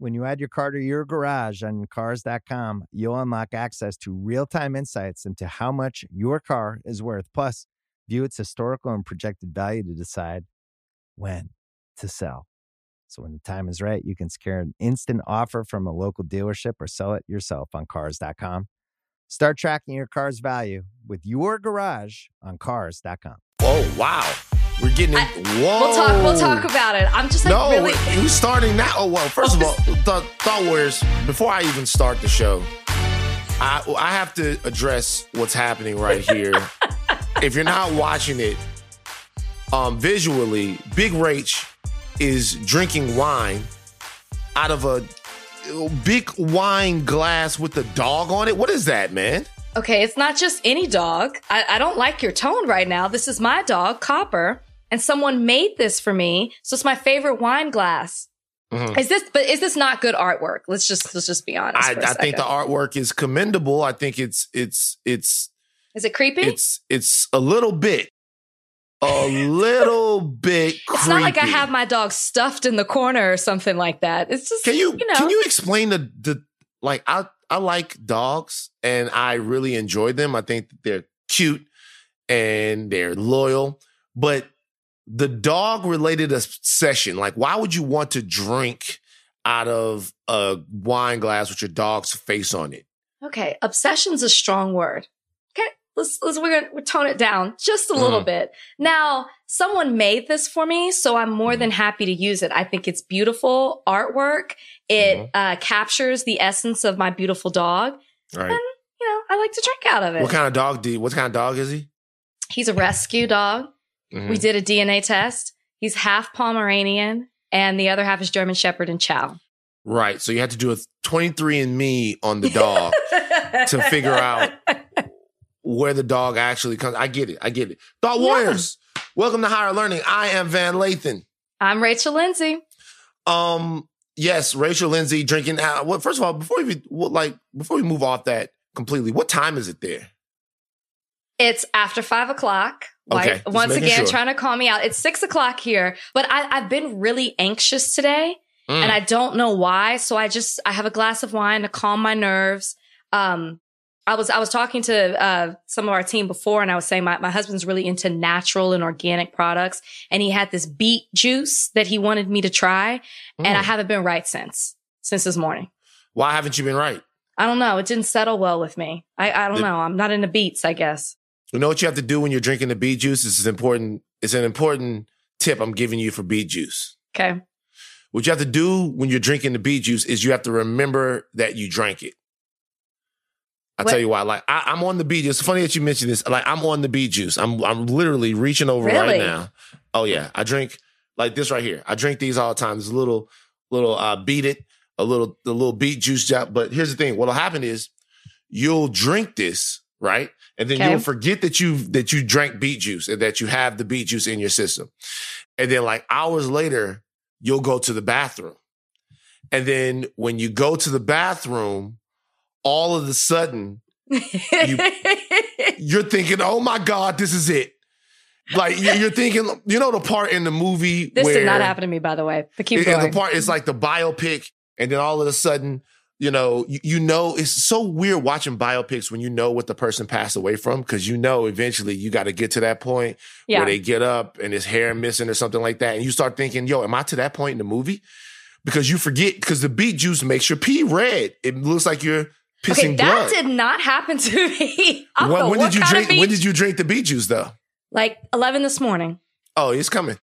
When you add your car to your garage on Cars.com, you'll unlock access to real time insights into how much your car is worth. Plus, view its historical and projected value to decide when to sell. So when the time is right, you can secure an instant offer from a local dealership or sell it yourself on cars.com. Start tracking your car's value with your garage on cars.com. Oh, wow. We're getting it. I- Whoa. We'll talk. We'll talk about it. I'm just like No, really. we we starting now. Oh, well, first of all, Thought, Thought Warriors, before I even start the show, I, I have to address what's happening right here. if you're not watching it um, visually, Big Rach is drinking wine out of a big wine glass with a dog on it. What is that, man? Okay, it's not just any dog. I, I don't like your tone right now. This is my dog, Copper, and someone made this for me. So it's my favorite wine glass. Mhm. Is this? But is this not good artwork? Let's just let's just be honest. I, I think the artwork is commendable. I think it's it's it's is it creepy? it's it's a little bit a little bit It's not like I have my dog stuffed in the corner or something like that. It's just can you, you know can you explain the the like i i like dogs and i really enjoy them i think that they're cute and they're loyal but the dog related obsession like why would you want to drink out of a wine glass with your dog's face on it Okay, obsession's a strong word. Okay, let's let's we're gonna we're tone it down just a little Mhm. bit. Now, someone made this for me, so I'm more Mm-hmm. than happy to use it. I think it's beautiful artwork. It Mhm. uh, captures the essence of my beautiful dog. right You know, I like to drink out of it. what kind of dog do you, what kind of dog is he He's a rescue dog. Mhm. We did a DNA test. He's half Pomeranian, and the other half is German Shepherd and Chow. right so you had to do a 23andMe on the dog to figure out where the dog actually comes. I get it. I get it. Thought Yeah. Warriors, welcome to Higher Learning. I am Van Lathan. I'm Rachel Lindsay. Um, yes, Rachel Lindsay drinking. Uh, Well, First of all, before we like before we move off that completely, what time is it there? It's after five o'clock. Okay, Like, just once again, sure. trying to call me out. It's six o'clock here, but I, I've been really anxious today Mm. and I don't know why. So I just, I have a glass of wine to calm my nerves. Um, I was, I was talking to, uh, some of our team before and I was saying my, my husband's really into natural and organic products and he had this beet juice that he wanted me to try and I Mm. haven't been right since, since this morning. Why haven't you been right? I don't know. It didn't settle well with me. I, I don't Did- know. I'm not into beets, I guess. You know what you have to do when you're drinking the beet juice? This is important. It's an important tip I'm giving you for beet juice. Okay. What you have to do when you're drinking the beet juice is you have to remember that you drank it. I'll What- tell you why. Like I, I'm on the beet juice. It's funny that you mentioned this. Like I'm on the beet juice. I'm I'm literally reaching over right now. Oh yeah, I drink like this right here. I drink these all the time. There's a little little uh beat it, a little the little beet juice job. But here's the thing. What'll happen is you'll drink this right, and then Okay. you'll forget that you that you drank beet juice and that you have the beet juice in your system, and then like hours later you'll go to the bathroom. And then when you go to the bathroom, all of a sudden you're thinking, "Oh my god, this is it." Like you- you're thinking, you know, the part in the movie This where did not happen to me, by the way. But keep going. the part is like the biopic, and then all of a sudden, you know, you, you know, it's so weird watching biopics when you know what the person passed away from because you know eventually you got to get to that point yeah. where they get up and his hair missing or something like that, and you start thinking, "Yo, am I to that point in the movie?" Because you forget because the beet juice makes your pee red. It looks like you're pissing Okay, that blood. did not happen to me. Don't when when what did you drink? When did you drink the beet juice though? Like 11 this morning. Oh, it's coming.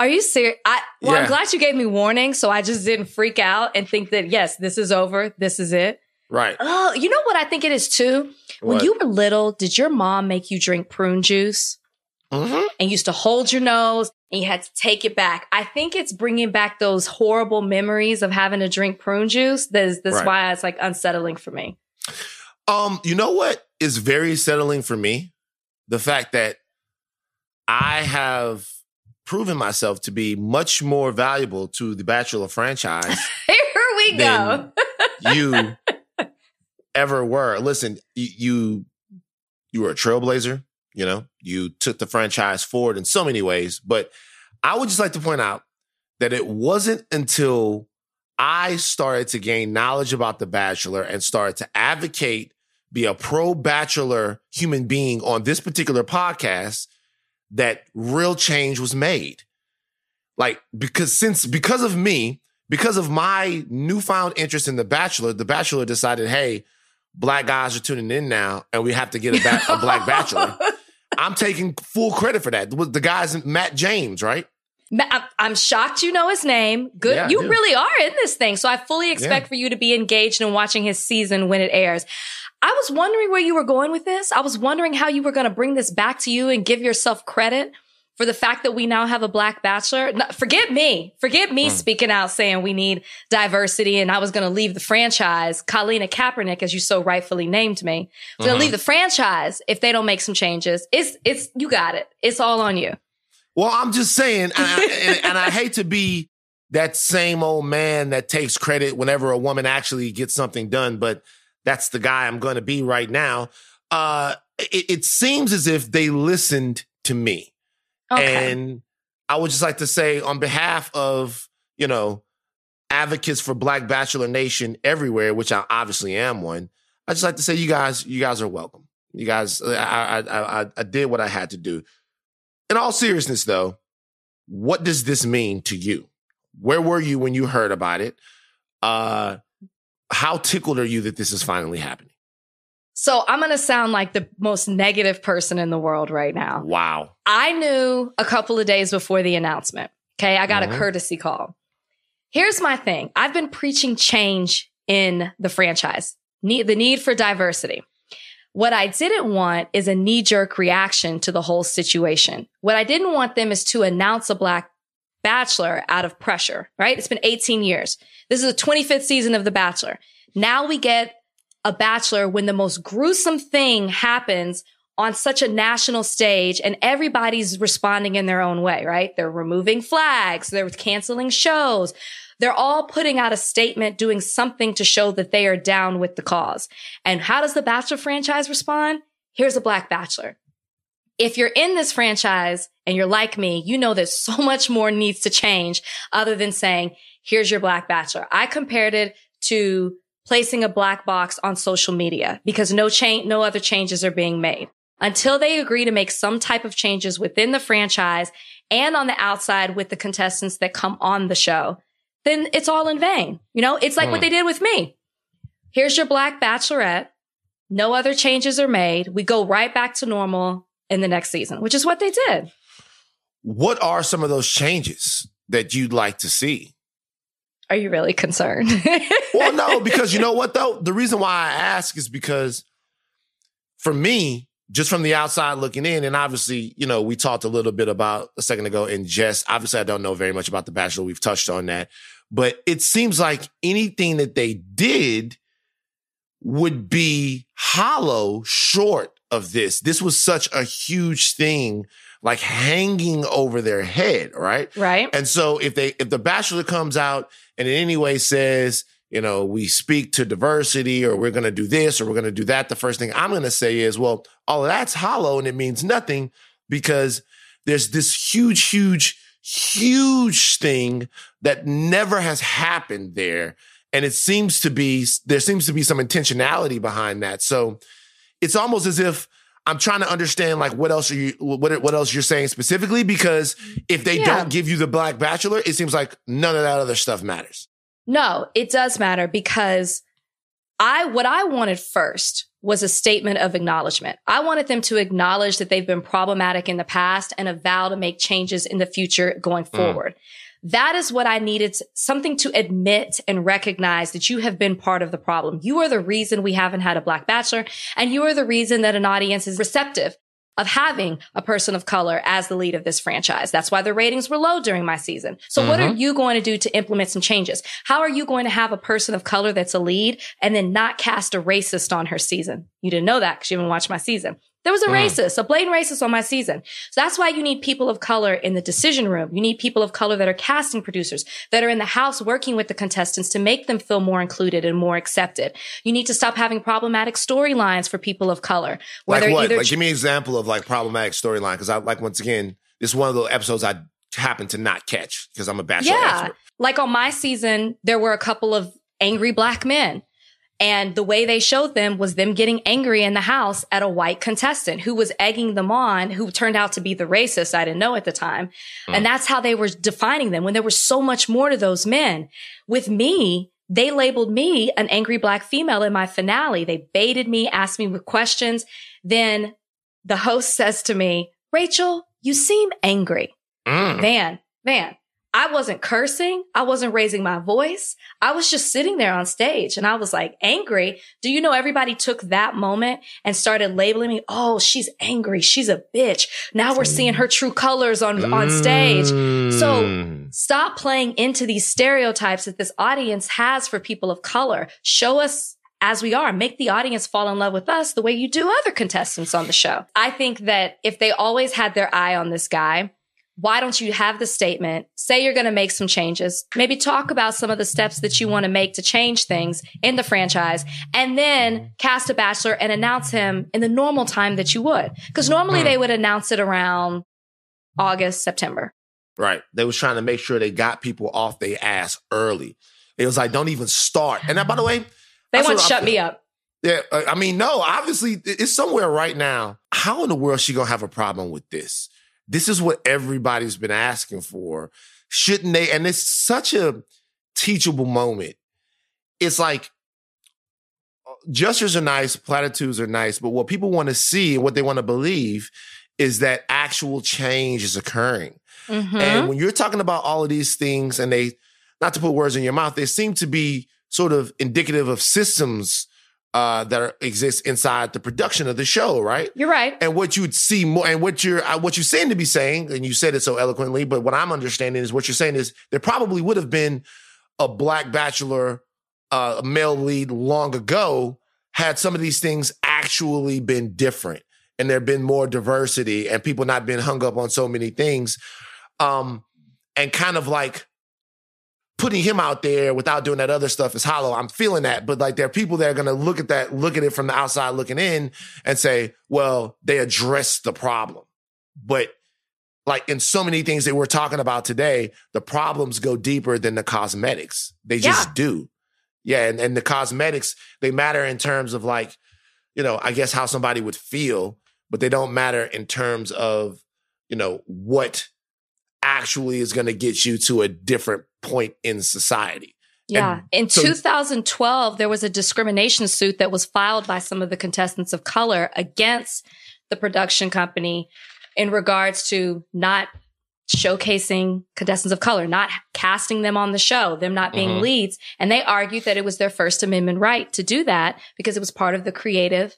Are you serious? I, well, Yeah. I'm glad you gave me warning, so I just didn't freak out and think that yes, this is over. This is it. Right. Oh, you know what I think it is too. When you were little, did your mom make you drink prune juice Mhm. and used to hold your nose and you had to take it back? I think it's bringing back those horrible memories of having to drink prune juice. That's that's Right. why it's like unsettling for me. Um, you know what is very settling for me? The fact that I have proven myself to be much more valuable to the Bachelor franchise Here we go. you ever were. Listen, you, you you were a trailblazer. You know, you took the franchise forward in so many ways. But I would just like to point out that it wasn't until I started to gain knowledge about The Bachelor and started to advocate, be a pro Bachelor human being on this particular podcast that real change was made. Like, because since, because of me, because of my newfound interest in The Bachelor, The Bachelor decided, hey, black guys are tuning in now and we have to get a, ba- a black bachelor. I'm taking full credit for that. The guy's Matt James, right? I'm- shocked you know his name. Good. Yeah, you really are in this thing. So I fully expect for you to be engaged in watching his season when it airs. I was wondering where you were going with this. I was wondering how you were going to bring this back to you and give yourself credit for the fact that we now have a black bachelor. No, forget me. Forget me hmm. speaking out saying we need diversity and I was going to leave the franchise. Colina Kaepernick, as you so rightfully named me, was going to mm-hmm. leave the franchise if they don't make some changes. It's, it's, you got it. It's all on you. Well, I'm just saying, and I, and, and I hate to be that same old man that takes credit whenever a woman actually gets something done, but that's the guy I'm going to be right now. Uh, it, it seems as if they listened to me. Okay. And I would just like to say, on behalf of, you know, advocates for Black Bachelor Nation everywhere, which I obviously am one, I just like to say, you guys, you guys are welcome. You guys, I, I, I, I, I did what I had to do. In all seriousness, though, what does this mean to you? Where were you when you heard about it? Uh, how tickled are you that this is finally happening? So I'm going to sound like the most negative person in the world right now. Wow. I knew a couple of days before the announcement. Okay. I got Mhm. a courtesy call. Here's my thing. I've been preaching change in the franchise, need, the need for diversity. What I didn't want is a knee jerk reaction to the whole situation. What I didn't want them is to announce a black bachelor out of pressure, right? It's been 18 years. This is the 25th season of The Bachelor. Now we get a bachelor when the most gruesome thing happens on such a national stage and everybody's responding in their own way, right? They're removing flags. They're canceling shows. They're all putting out a statement, doing something to show that they are down with the cause. And how does the Bachelor franchise respond? Here's a black bachelor. If you're in this franchise and you're like me, you know that so much more needs to change other than saying, here's your black bachelor. I compared it to placing a black box on social media because no change, no other changes are being made until they agree to make some type of changes within the franchise and on the outside with the contestants that come on the show, then it's all in vain. You know, it's like what Hmm. they did with me. Here's your black bachelorette. No other changes are made. We go right back to normal in the next season, which is what they did. What are some of those changes that you'd like to see? Are you really concerned? Well, no, because you know what though? The reason why I ask is because for me, just from the outside looking in, and obviously, you know, we talked a little bit about a second ago in jest. Obviously, I don't know very much about The Bachelor. We've touched on that. But it seems like anything that they did would be hollow short of this. This was such a huge thing, like hanging over their head, right? right? And so if they if the bachelor comes out and in any way says, you know, we speak to diversity or we're going to do this or we're going to do that, the first thing I'm going to say is, well, all of that's hollow and it means nothing because there's this huge huge huge thing that never has happened there and it seems to be there seems to be some intentionality behind that. So it's almost as if I'm trying to understand like what else are you what what else you're saying specifically because if they Yeah. don't give you the black bachelor, it seems like none of that other stuff matters. No, it does matter because I, what I wanted first was a statement of acknowledgement. I wanted them to acknowledge that they've been problematic in the past and a vow to make changes in the future going mm. forward. Mm. That is what I needed something to admit and recognize that you have been part of the problem. You are the reason we haven't had a black bachelor and you are the reason that an audience is receptive of having a person of color as the lead of this franchise. That's why the ratings were low during my season. So mm-hmm. what are mm-hmm. you going to do to implement some changes? How are you going to have a person of color that's a lead and then not cast a racist on her season? You didn't know that because you haven't watched my season. There was a mm. racist, a blatant racist on my season. So that's why you need people of color in the decision room. You need people of color that are casting producers, that are in the house working with the contestants to make them feel more included and more accepted. You need to stop having problematic storylines for people of color. Like what? Like, give me an example of like problematic storyline. Cause I like, once again, this is one of the episodes I happen to not catch because I'm a bachelor. Yeah. Expert. Like on my season, there were a couple of angry black men and the way they showed them was them getting angry in the house at a white contestant who was egging them on, who turned out to be the racist I didn't know at the time. Mm. And that's how they were defining them when there was so much more to those men. With me, they labeled me an angry black female in my finale. They baited me, asked me with questions. Then the host says to me, Rachel, you seem angry. Mm. Van, Van, I wasn't cursing. I wasn't raising my voice. I was just sitting there on stage and I was like angry. Do you know everybody took that moment and started labeling me? Oh, she's angry. She's a bitch. Now we're seeing her true colors on, on stage. So mm. stop playing into these stereotypes that this audience has for people of color. Show us as we are. Make the audience fall in love with us the way you do other contestants on the show. I think that if they always had their eye on this guy, why don't you have the statement, say you're going to make some changes, maybe talk about some of the steps that you want to make to change things in the franchise, and then cast a bachelor and announce him in the normal time that you would. Because normally mm. they would announce it around August, September. Right. They was trying to make sure they got people off their ass early. It was like, don't even start. And that, by the way, they want to shut me up. Yeah, uh, I mean, no, obviously it's somewhere right now. How in the world she gonna have a problem with this? This is what everybody's been asking for. Shouldn't they? And it's such a teachable moment. It's like gestures are nice, platitudes are nice, but what people want to see and what they want to believe is that actual change is occurring. Mm-hmm. And when you're talking about all of these things and they, not to put words in your mouth, they seem to be sort of indicative of systems uh, that are, exist inside the production of the show, right? You're right. And what you'd see more, and what you're uh, what you seem to be saying, and you said it so eloquently, but what I'm understanding is what you're saying is there probably would have been a black bachelor, uh, male lead long ago had some of these things actually been different, and there been more diversity, and people not been hung up on so many things, um, and kind of like putting him out there without doing that other stuff is hollow. I'm feeling that. But like there are people that are going to look at that, look at it from the outside looking in and say, well, they addressed the problem. But like in so many things that we're talking about today, the problems go deeper than the cosmetics. They just yeah. do. Yeah. And, and the cosmetics, they matter in terms of like, you know, I guess how somebody would feel, but they don't matter in terms of, you know, what actually is going to get you to a different point in society. Yeah. And in so, 2012, there was a discrimination suit that was filed by some of the contestants of color against the production company in regards to not showcasing contestants of color, not casting them on the show, them not being mm-hmm. leads. And they argued that it was their First Amendment right to do that because it was part of the creative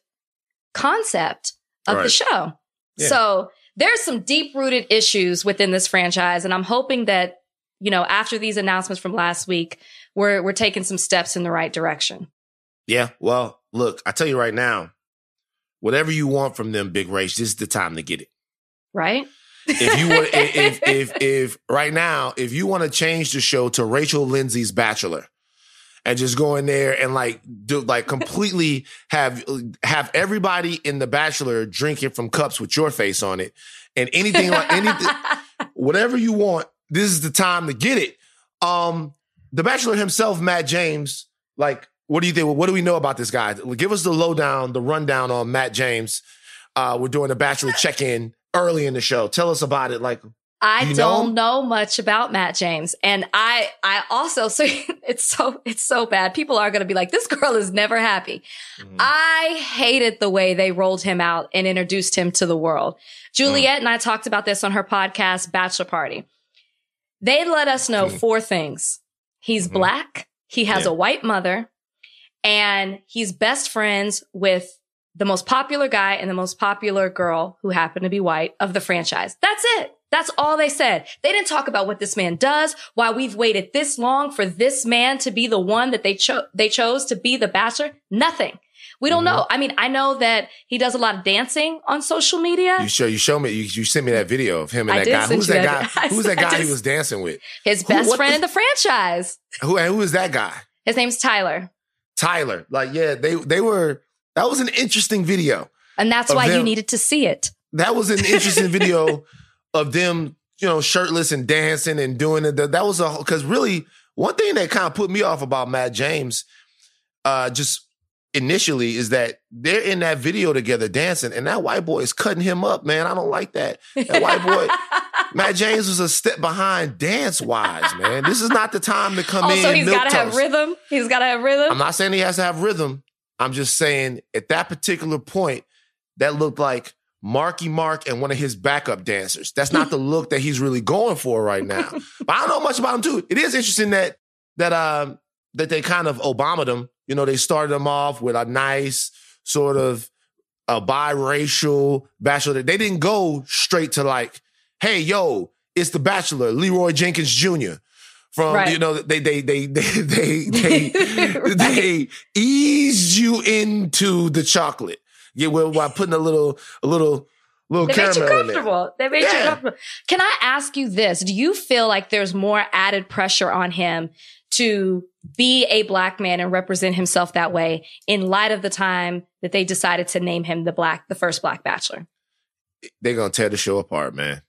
concept of right. the show. Yeah. So there's some deep rooted issues within this franchise. And I'm hoping that, you know, after these announcements from last week, we're, we're taking some steps in the right direction. Yeah. Well, look, I tell you right now, whatever you want from them, Big Rach, this is the time to get it. Right. if you want, if, if, if right now, if you want to change the show to Rachel Lindsay's Bachelor, and just go in there and like do like completely have have everybody in the bachelor drinking from cups with your face on it and anything like anything whatever you want this is the time to get it um the bachelor himself matt james like what do you think what do we know about this guy give us the lowdown the rundown on matt james uh we're doing a bachelor check-in early in the show tell us about it like I You don't know? know much about Matt James. And I, I also, so it's so, it's so bad. People are going to be like, this girl is never happy. Mhm. I hated the way they rolled him out and introduced him to the world. Juliet and I talked about this on her podcast, Bachelor Party. They let us know Mhm. four things. He's Mhm. black. He has Yeah. a white mother and he's best friends with the most popular guy and the most popular girl who happen to be white of the franchise. That's it. That's all they said. They didn't talk about what this man does, why we've waited this long for this man to be the one that they chose they chose to be the bachelor. Nothing. We don't Mhm. know. I mean, I know that he does a lot of dancing on social media. You show you show me you, you sent me that video of him and I that guy. Who's that that. guy? Who's that guy he was dancing with? His best what friend the- in the franchise. Who and who is that guy? His name's Tyler. Tyler. Like, yeah, they they were that was an interesting video. And that's why you needed to see it. That was an interesting video of them, you know, shirtless and dancing and doing it. That was a because really one thing that kind of put me off about Matt James, uh, just initially is that they're in that video together dancing, and that white boy is cutting him up, man. I don't like that. That white boy, Matt James was a step behind dance wise, man. This is not the time to come in. also, he's got to have rhythm. He's got to have rhythm. I'm not saying he has to have rhythm. I'm just saying at that particular point, that looked like Marky Mark and one of his backup dancers. That's not the look that he's really going for right now. But I don't know much about him too. It is interesting that that um that they kind of Obama him. You know, they started them off with a nice sort of a biracial bachelor. They didn't go straight to like, hey, yo, it's the Bachelor, Leroy Jenkins Jr. From Right. you know, they they they they they they, Right. they ease you into the chocolate. Yeah, well, while putting a little a little little They made you caramel in there. comfortable. They made you comfortable. Can I ask you this? Do you feel like there's more added pressure on him to be a black man and represent himself that way in light of the time that they decided to name him the black, the first black bachelor? They're gonna tear the show apart, man.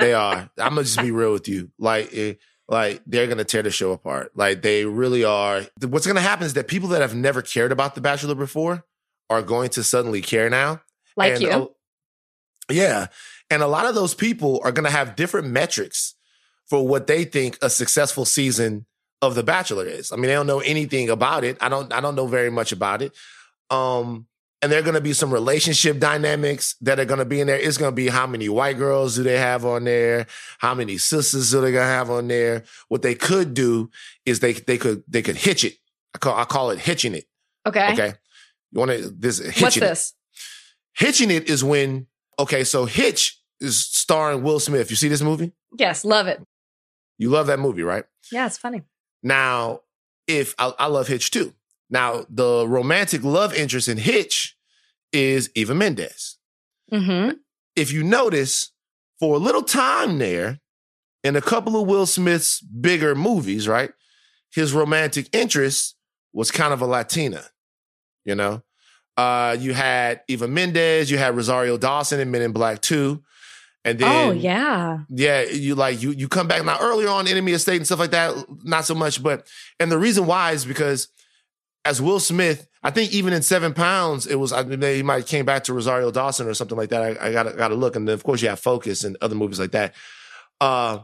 They are. I'm gonna just be real with you. Like, eh, like they're gonna tear the show apart. Like they really are. What's gonna happen is that people that have never cared about The Bachelor before are going to suddenly care now. like And you. yeah. And a lot of those people are to have different metrics for what they think a successful season of The Bachelor is. I mean, they don't know anything about it. I don't, I don't know very much about it. Um, and there are going to be some relationship dynamics that are going to be in there. It's going to be how many white girls do they have on there? How many sisters do they going to have on there? What they could do is they, they could, they could hitch it. I call, I call it hitching it. okay. Okay. You want to, this, hitching What's it. this? Hitching it is when, okay, so Hitch is starring Will Smith. You see this movie? Yes, love it. You love that movie, right? Yeah, it's funny. Now, if I, I love Hitch too. Now, the romantic love interest in Hitch is Eva Mendes. hmm If you notice, for a little time there, in a couple of Will Smith's bigger movies, right? His romantic interest was kind of a Latina, you know? Uh, you had Eva Mendes, you had Rosario Dawson in Men in Black 2. And then oh yeah. yeah, you like you you come back now earlier on Enemy Estate and stuff like that, not so much. But and the reason why is because as Will Smith, I think even in Seven Pounds, it was I mean, he might came back to Rosario Dawson or something like that. I, I gotta gotta look, and then of course you have Focus and other movies like that. Uh,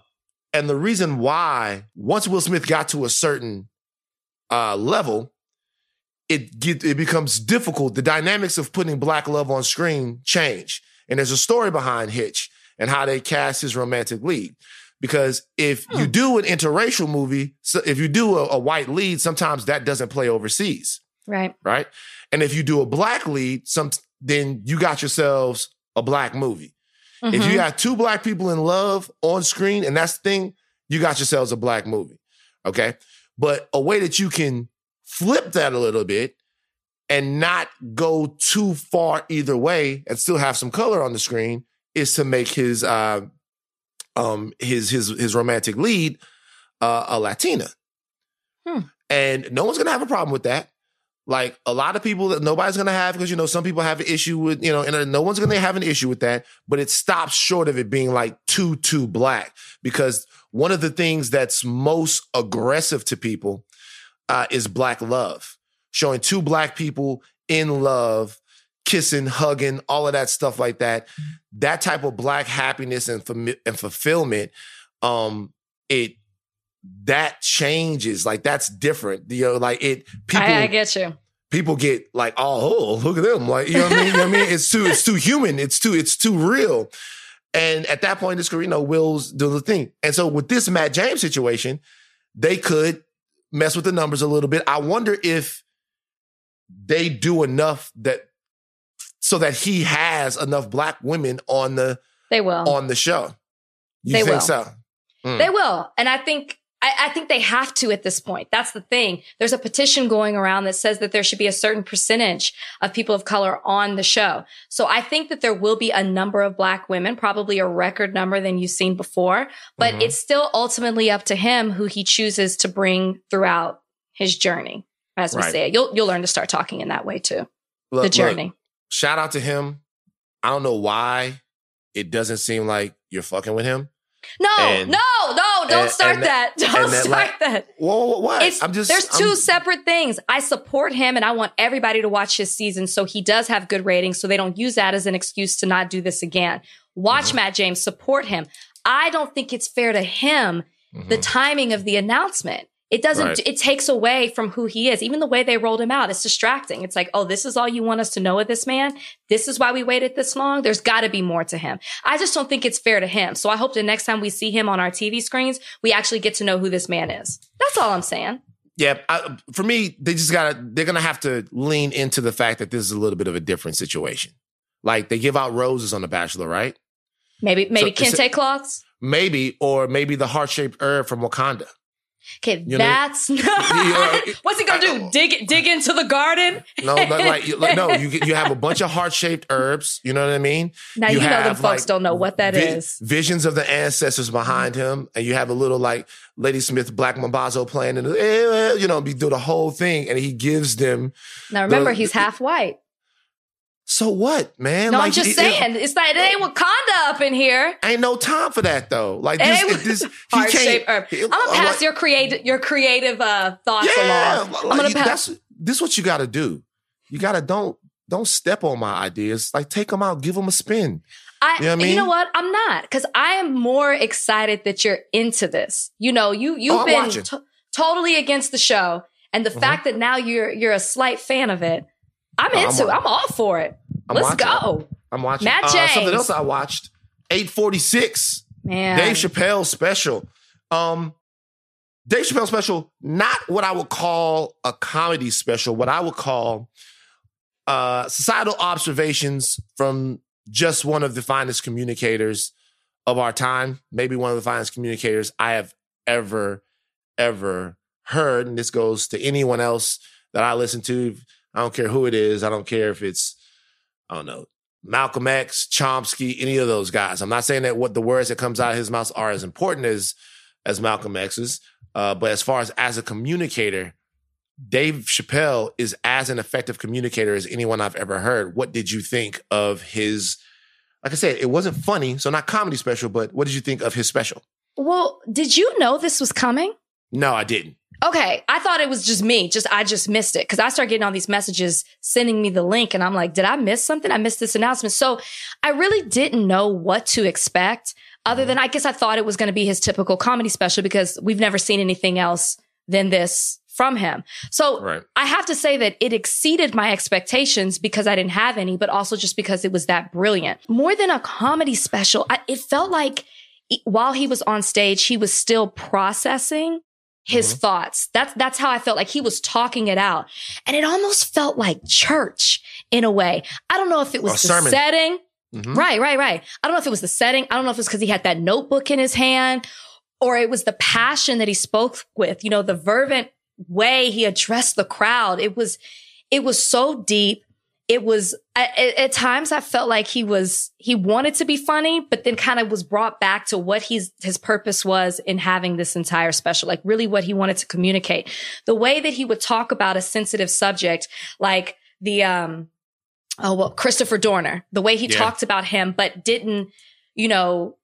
and the reason why once Will Smith got to a certain uh level, it get, it becomes difficult. The dynamics of putting black love on screen change, and there's a story behind Hitch and how they cast his romantic lead. Because if you Hmm. do an interracial movie, so if you do a, a white lead, sometimes that doesn't play overseas, Right. right? And if you do a black lead, some then you got yourselves a black movie. If Mhm. you got two black people in love on screen, and that's the thing, you got yourselves a black movie. Okay. But a way that you can flip that a little bit and not go too far either way and still have some color on the screen is to make his uh, um his his his romantic lead uh, a Latina. Hmm. And no one's gonna have a problem with that. Like a lot of people that nobody's gonna have because you know some people have an issue with you know and uh, no one's gonna have an issue with that. But it stops short of it being like too too black because one of the things that's most aggressive to people uh, is black love. Showing two black people in love kissing, hugging, all of that stuff like that. That type of black happiness and, fami- and fulfillment, um, it that changes. Like that's different. You know, like it people I, I get you. people get like, oh, oh, look at them. Like, you know what I mean? You know what I mean? It's too, it's too human. It's too, it's too real. And at that point in his career, you know, Will's doing the thing. And so with this Matt James situation, they could mess with the numbers a little bit. I wonder if they do enough that so that he has enough black women on the They will. on the show. You They think will. so? Mm. They will. And I think I, I think they have to at this point. That's the thing. There's a petition going around that says that there should be a certain percentage of people of color on the show. So I think that there will be a number of black women, probably a record number than you've seen before, but Mhm. it's still ultimately up to him who he chooses to bring throughout his journey. As we Right. say you'll you'll learn to start talking in that way too. Look- the look, journey. Shout out to him. I don't know why it doesn't seem like you're fucking with him. No, And- no, no! Don't and- start and that. Don't that, start like, that. Whoa, what? It's, I'm just. there's 2 I'm- separate things. I support him and I want everybody to watch his season so he does have good ratings so they don't use that as an excuse to not do this again. Watch Mhm. Matt James, support him. I don't think it's fair to him the Mhm. timing of the announcement. It doesn't, Right. it takes away from who he is. Even the way they rolled him out, it's distracting. It's like, oh, this is all you want us to know of this man. This is why we waited this long. There's got to be more to him. I just don't think it's fair to him. So I hope the next time we see him on our TV screens, we actually get to know who this man is. That's all I'm saying. Yeah, I, for me, they just gotta. They're gonna have to lean into the fact that this is a little bit of a different situation. Like they give out roses on The Bachelor, right? Maybe, maybe a- kente cloths. Maybe, or maybe the heart shaped herb from Wakanda. Okay, You know- that's not. What's he gonna do? Uh, dig dig into the garden? No, like, like, you- like, no, you you have a bunch of heart shaped herbs. You know what I mean? Now you, know the folks like, don't know what that vi- is. Visions of the ancestors behind mm-hmm. him, and you have a little like Ladysmith Black Mambazo playing, and eh, eh, you know, be do the whole thing, and he gives them. Now remember, the- he's half white. So what, man? No, I'm just it- it- saying, it's like It ain't Wakanda up in here. Ain't no time for that though. Like this, ain't- this he shaped herb. I'm gonna pass like- your creative your creative uh, thoughts Yeah, along. like, I'm gonna pass. that's this. Is what you got to do? You got to don't don't step on my ideas. Like take them out, give them a spin. I, You know what I you mean? know what? I'm not because I am more excited that you're into this. You know, you you've Oh, been to- totally against the show, and the Mhm. fact that now you're you're a slight fan of it. I'm I'm into. it. I'm all for it. I'm Let's watching. go, I'm watching. Matt Uh, something else I watched. 846. man. Dave Chappelle special. Um, Dave Chappelle special, not what I would call a comedy special, what I would call uh, societal observations from just one of the finest communicators of our time, maybe one of the finest communicators I have ever, ever heard. And this goes to anyone else that I listen to. I don't care who it is. I don't care if it's, I don't know, Malcolm X, Chomsky, any of those guys. I'm not saying that what the words that comes out of his mouth are as important as as Malcolm X's, uh, but as far as as a communicator, Dave Chappelle is as an effective communicator as anyone I've ever heard. What did you think of his? Like I said, it wasn't funny, so not comedy special. But what did you think of his special? well, did you know this was coming? No, I didn't. Okay, I thought it was just me. Just I just missed it because I started getting all these messages sending me the link, and I'm like, did I miss something? I missed this announcement. So I really didn't know what to expect. Other than I guess I thought it was going to be his typical comedy special because we've never seen anything else than this from him. So Right. I have to say that it exceeded my expectations because I didn't have any, but also just because it was that brilliant. More than a comedy special, I, it felt like while he was on stage, he was still processing his Mhm. thoughts. That's that's how I felt like he was talking it out. And it almost felt like church in a way. I don't know if it was A the sermon. setting. Mhm. Right, right, right. I don't know if it was the setting. I don't know if it's because he had that notebook in his hand or it was the passion that he spoke with, you know, the fervent way he addressed the crowd. It was, it was so deep. It was at, at- times I felt like he was, he wanted to be funny, but then kind of was brought back to what he's, his purpose was in having this entire special, like really what he wanted to communicate. The way that he would talk about a sensitive subject, like the, um, oh well christopher dorner the way he Yeah. talked about him but didn't you know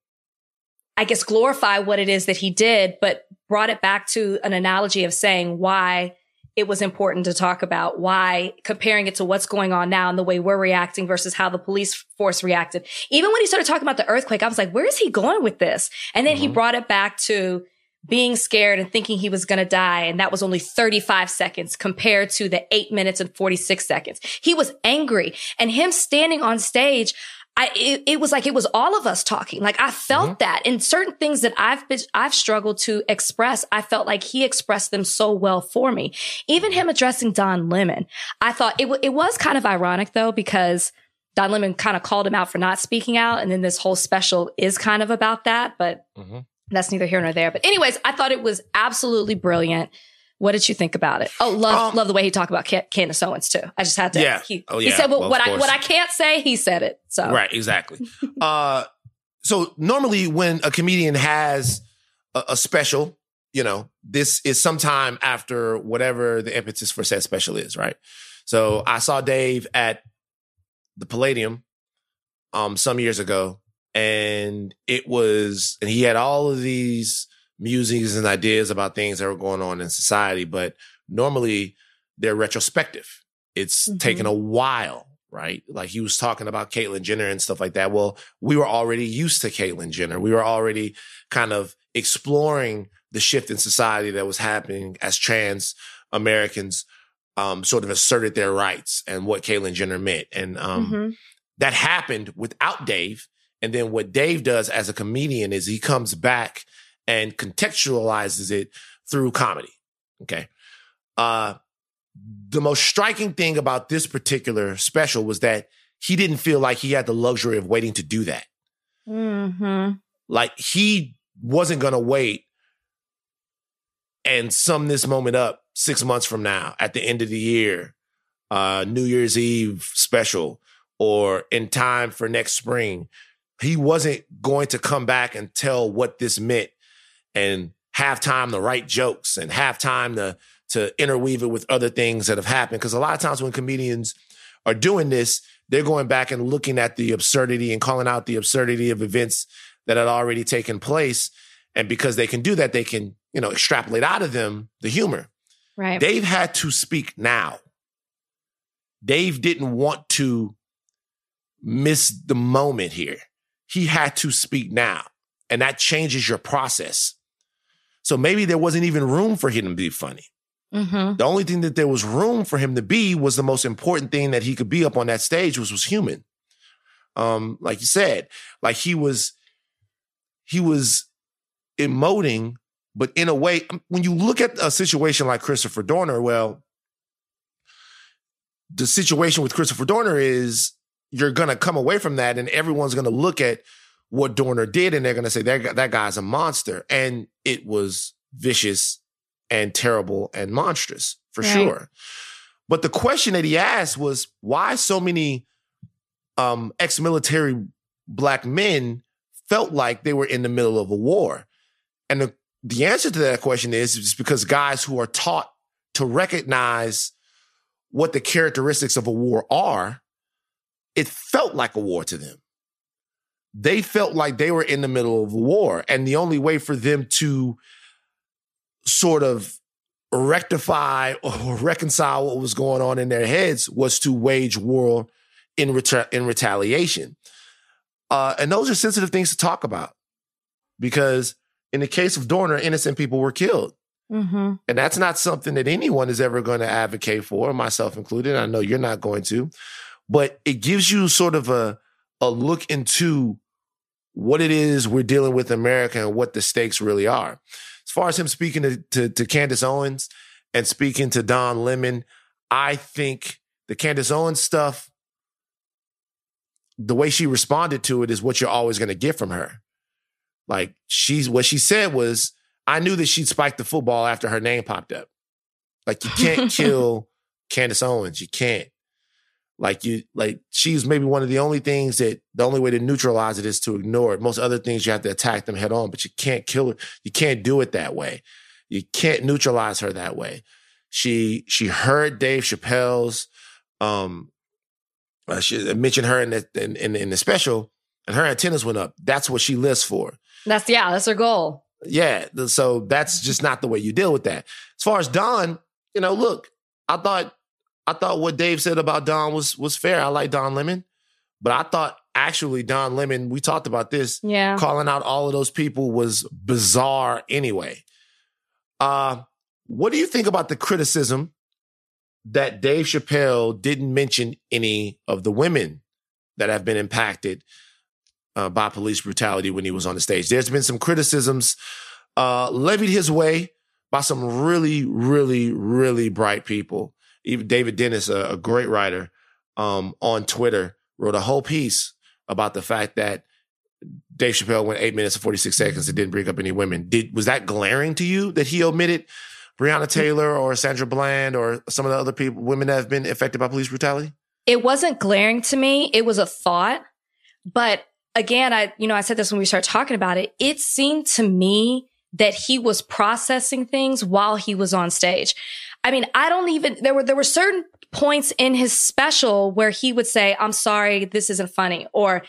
i guess glorify what it is that he did but brought it back to an analogy of saying why it was important to talk about why comparing it to what's going on now and the way we're reacting versus how the police force reacted. Even when he started talking about the earthquake, I was like, where is he going with this? And then mm-hmm. he brought it back to being scared and thinking he was going to die. And that was only 35 seconds compared to the eight minutes and 46 seconds. He was angry and him standing on stage. I, it, it, was like it was all of us talking. Like I felt mm-hmm. that in certain things that I've been, I've struggled to express. I felt like he expressed them so well for me. Even him addressing Don Lemon, I thought it, w- it was kind of ironic though, because Don Lemon kind of called him out for not speaking out. And then this whole special is kind of about that, but mm-hmm. that's neither here nor there. But anyways, I thought it was absolutely brilliant. What did you think about it? Oh, love um, love the way he talked about Candace Owens too. I just had to. Yeah. He, oh, yeah. he said well, what I what I can't say. He said it. So right, exactly. uh, so normally when a comedian has a, a, special, you know, this is sometime after whatever the impetus for said special is, right? So I saw Dave at the Palladium um some years ago, and it was, and he had all of these musings and ideas about things that were going on in society, but normally they're retrospective. It's mm-hmm. taken a while, right? Like he was talking about Caitlyn Jenner and stuff like that. Well, we were already used to Caitlyn Jenner. We were already kind of exploring the shift in society that was happening as trans Americans um, sort of asserted their rights and what Caitlyn Jenner meant. And um, mm-hmm. that happened without Dave. And then what Dave does as a comedian is he comes back and contextualizes it through comedy. Okay. Uh, the most striking thing about this particular special was that he didn't feel like he had the luxury of waiting to do that. Mm-hmm. Like he wasn't going to wait and sum this moment up six months from now at the end of the year, uh, New Year's Eve special, or in time for next spring. He wasn't going to come back and tell what this meant and have time to write jokes and have time to to interweave it with other things that have happened. Because a lot of times when comedians are doing this, they're going back and looking at the absurdity and calling out the absurdity of events that had already taken place. And because they can do that, they can, you know, extrapolate out of them the humor. Right. They've had to speak now. Dave didn't want to miss the moment here. He had to speak now. And that changes your process. So maybe there wasn't even room for him to be funny. Mm-hmm. The only thing that there was room for him to be was the most important thing that he could be up on that stage, which was human. Um, like you said, like he was, he was emoting, but in a way, um, when you look at a situation like Christopher Dorner, well, the situation with Christopher Dorner is you're going to come away from that and everyone's going to look at what Dorner did, and they're going to say that that guy's a monster, and it was vicious and terrible and monstrous for right. sure. But the question that he asked was why so many um, ex-military black men felt like they were in the middle of a war, and the the answer to that question is, is because guys who are taught to recognize what the characteristics of a war are, it felt like a war to them they felt like they were in the middle of a war. And the only way for them to sort of rectify or reconcile what was going on in their heads was to wage war in, reta- in retaliation. Uh, and those are sensitive things to talk about because in the case of Dorner, innocent people were killed. Mm-hmm. And that's not something that anyone is ever going to advocate for, myself included. I know you're not going to, but it gives you sort of a, a look into what it is we're dealing with in America and what the stakes really are. As far as him speaking to, to, to Candace Owens and speaking to Don Lemon, I think the Candace Owens stuff, the way she responded to it is what you're always going to get from her. Like she's what she said was, I knew that she'd spike the football after her name popped up. Like you can't kill Candace Owens. You can't. Like you, like she's maybe one of the only things that the only way to neutralize it is to ignore it. Most other things you have to attack them head on, but you can't kill it. You can't do it that way. You can't neutralize her that way. She she heard Dave Chappelle's um uh, she mentioned her in the in, in, in the special, and her antennas went up. That's what she lives for. That's yeah, that's her goal. Yeah, so that's just not the way you deal with that. As far as Don, you know, look, I thought I thought what Dave said about Don was was fair. I like Don Lemon, but I thought actually Don Lemon, we talked about this, Yeah. calling out all of those people was bizarre anyway. Uh, what do you think about the criticism that Dave Chappelle didn't mention any of the women that have been impacted uh, by police brutality when he was on the stage? There's been some criticisms uh, levied his way by some really, really, really bright people. Even David Dennis, a, a great writer, um, on Twitter, wrote a whole piece about the fact that Dave Chappelle went eight minutes and 46 seconds and didn't bring up any women. Did was that glaring to you that he omitted Breonna Taylor or Sandra Bland or some of the other people, women that have been affected by police brutality? it wasn't glaring to me. It was a thought. But again, I, you know, I said this when we started talking about it. It seemed to me that he was processing things while he was on stage. I mean, I don't even, there were, there were certain points in his special where he would say, I'm sorry, this isn't funny, or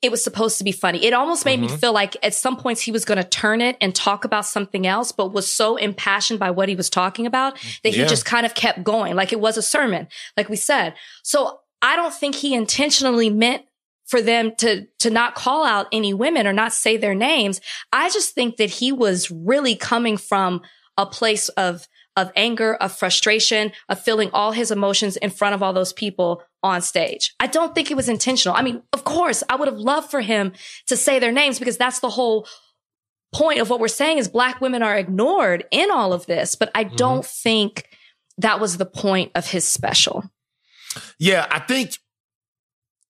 it was supposed to be funny. It almost made me Mhm. feel like at some points he was going to turn it and talk about something else, but was so impassioned by what he was talking about that he Yeah. just kind of kept going. Like it was a sermon, like we said. So I don't think he intentionally meant for them to, to not call out any women or not say their names. I just think that he was really coming from a place of, of anger, of frustration, of feeling all his emotions in front of all those people on stage. I don't think it was intentional. I mean, of course, I would have loved for him to say their names because that's the whole point of what we're saying is black women are ignored in all of this, but I mm-hmm. don't think that was the point of his special. Yeah, I think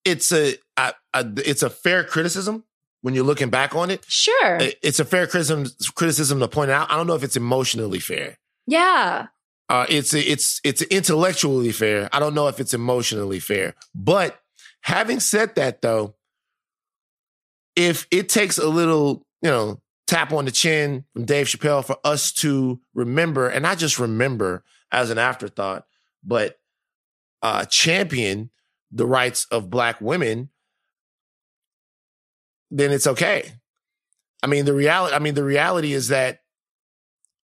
it's a, I, I, it's a fair criticism when you're looking back on it. Sure. It's a fair criticism criticism to point out. I don't know if it's emotionally fair. Yeah. Uh, it's it's it's intellectually fair. I don't know if it's emotionally fair. But having said that, though, if it takes a little, you know, tap on the chin from Dave Chappelle for us to remember, and I just remember as an afterthought, but uh, champion the rights of Black women, then it's okay. I mean, the reality. I mean, the reality is that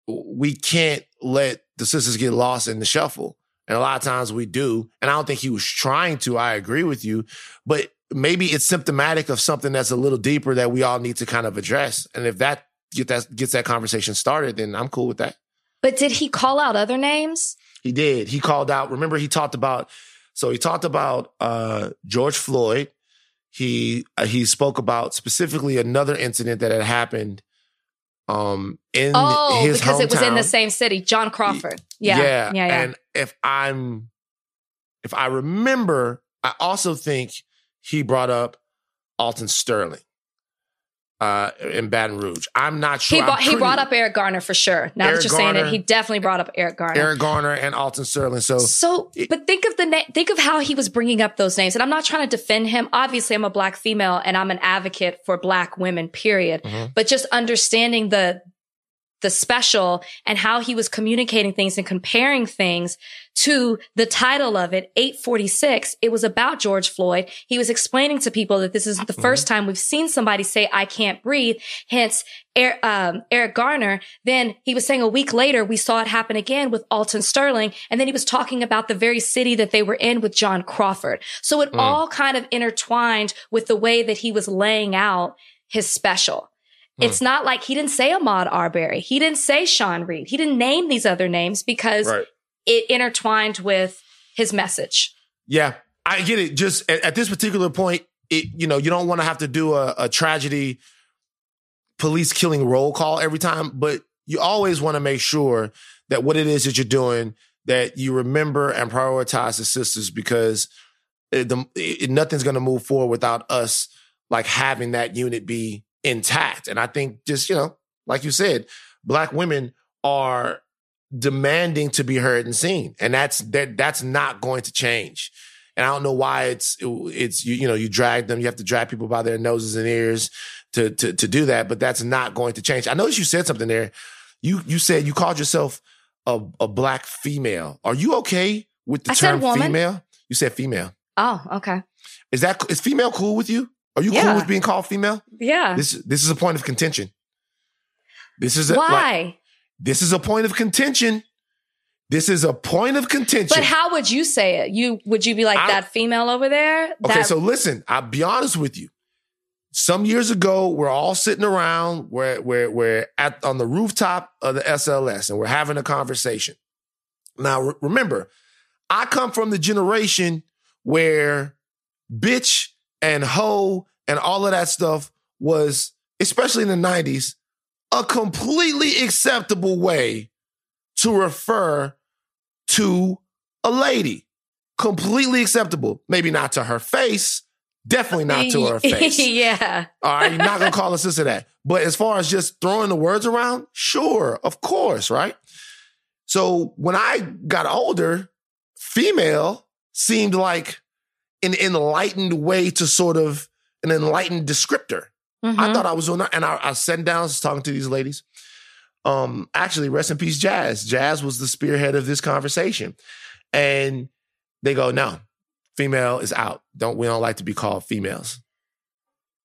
we can't let the sisters get lost in the shuffle. And a lot of times we do. And I don't think he was trying to. I agree with you. But maybe it's symptomatic of something that's a little deeper that we all need to kind of address. And if that get that gets that conversation started, then I'm cool with that. But did he call out other names? He did. He called out. Remember, he talked about. So he talked about uh, George Floyd. He uh, he spoke about specifically another incident that had happened um, in Oh, his because it was in the same city, John Crawford. Yeah. yeah, Yeah. Yeah. And if I'm, if I remember, I also think he brought up Alton Sterling uh, in Baton Rouge. I'm not sure. he I'm brought, he brought up Eric Garner for sure. Now Eric that you're saying it, he definitely brought up Eric Garner. Eric Garner and Alton Sterling. So So, but think of the na- think of how he was bringing up those names. And I'm not trying to defend him. Obviously, I'm a black female and I'm an advocate for black women. Period. Mhm. But just understanding the the special and how he was communicating things and comparing things to the title of it, 846. It was about George Floyd. He was explaining to people that this isn't the first time we've seen somebody say, I can't breathe. Hence, Er- um, Eric Garner. Then he was saying a week later, we saw it happen again with Alton Sterling. And then he was talking about the very city that they were in with John Crawford. So it Mm. all kind of intertwined with the way that he was laying out his special. It's not like he didn't say Ahmaud Arbery. He didn't say Sean Reed. He didn't name these other names because right. it intertwined with his message. Yeah, I get it. Just at, at this particular point, it you know you don't want to have to do a, a tragedy police killing roll call every time, but you always want to make sure that what it is that you're doing that you remember and prioritize the sisters because it, the, it, nothing's going to move forward without us like having that unit be intact. And I think just you know, like you said, black women are demanding to be heard and seen, and that's that that's not going to change. And I don't know why it's it's you you know you drag them, you have to drag people by their noses and ears to to to do that, but that's not going to change. I noticed you said something there. You you said you called yourself a a black female. Are you okay with the I term female? You said female. Oh, okay. Is that is female cool with you? Are you cool with being called female? Yeah. This this is a point of contention. This is a, like, Why? this is a point of contention. This is a point of contention. But how would you say it? You would you be like I- that female over there? Okay, That- so listen, I'll be honest with you. Some years ago, we're all sitting around, we're, we're, we're at on the rooftop of the SLS and we're having a conversation. Now, re- remember, I come from the generation where bitch and hoe and all of that stuff was, especially in the 90s, a completely acceptable way to refer to a lady. Completely acceptable. Maybe not to her face, definitely not to her face. yeah. All right, you're not gonna call a sister that. But as far as just throwing the words around, sure, of course, right? So when I got older, female seemed like an enlightened way to sort of an enlightened descriptor. I Mhm. thought I was on, that. and I, I was sitting down, was talking to these ladies. Um, actually, rest in peace, Jazz. Jazz was the spearhead of this conversation, and they go, "No, female is out. Don't we don't like to be called females."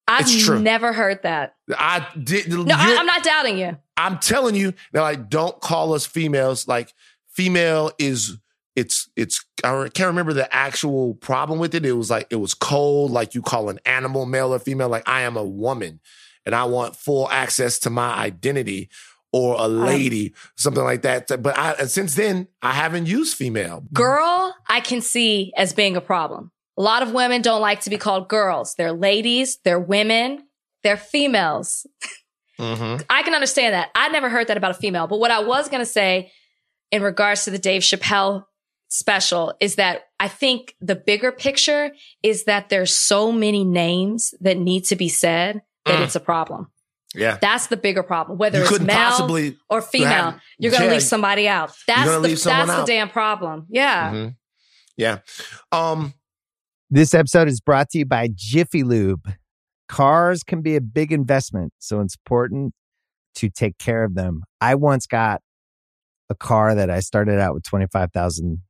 I've it's true. never heard that. I did. No, I, I'm not doubting you. I'm telling you, they're like, don't call us females. Like, female is it's it's. I can't remember the actual problem with it. It was like it was cold, like you call an animal male or female. Like I am a woman, and I want full access to my identity, or a lady, something like that. But I since then, I haven't used female. Girl, I can see as being a problem. A lot of women don't like to be called girls. They're ladies, they're women, they're females. Mhm. I can understand that. I never heard that about a female. But what I was going to say in regards to the Dave Chappelle special is that I think the bigger picture is that there's so many names that need to be said that Mm. it's a problem. Yeah, That's the bigger problem. Whether you it's couldn't male possibly. or female, have- you're going to Yeah. leave somebody out. That's the that's out. the damn problem. Yeah. Mhm. Yeah. Um. This episode is brought to you by Jiffy Lube. Cars can be a big investment, so it's important to take care of them. I once got a car that I started out with 25,000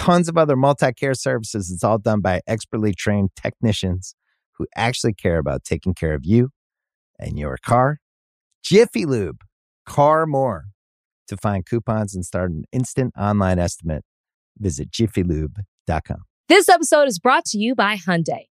tons of other multi care services. It's all done by expertly trained technicians who actually care about taking care of you and your car. Jiffy Lube, car more. To find coupons and start an instant online estimate, visit jiffylube.com. This episode is brought to you by Hyundai.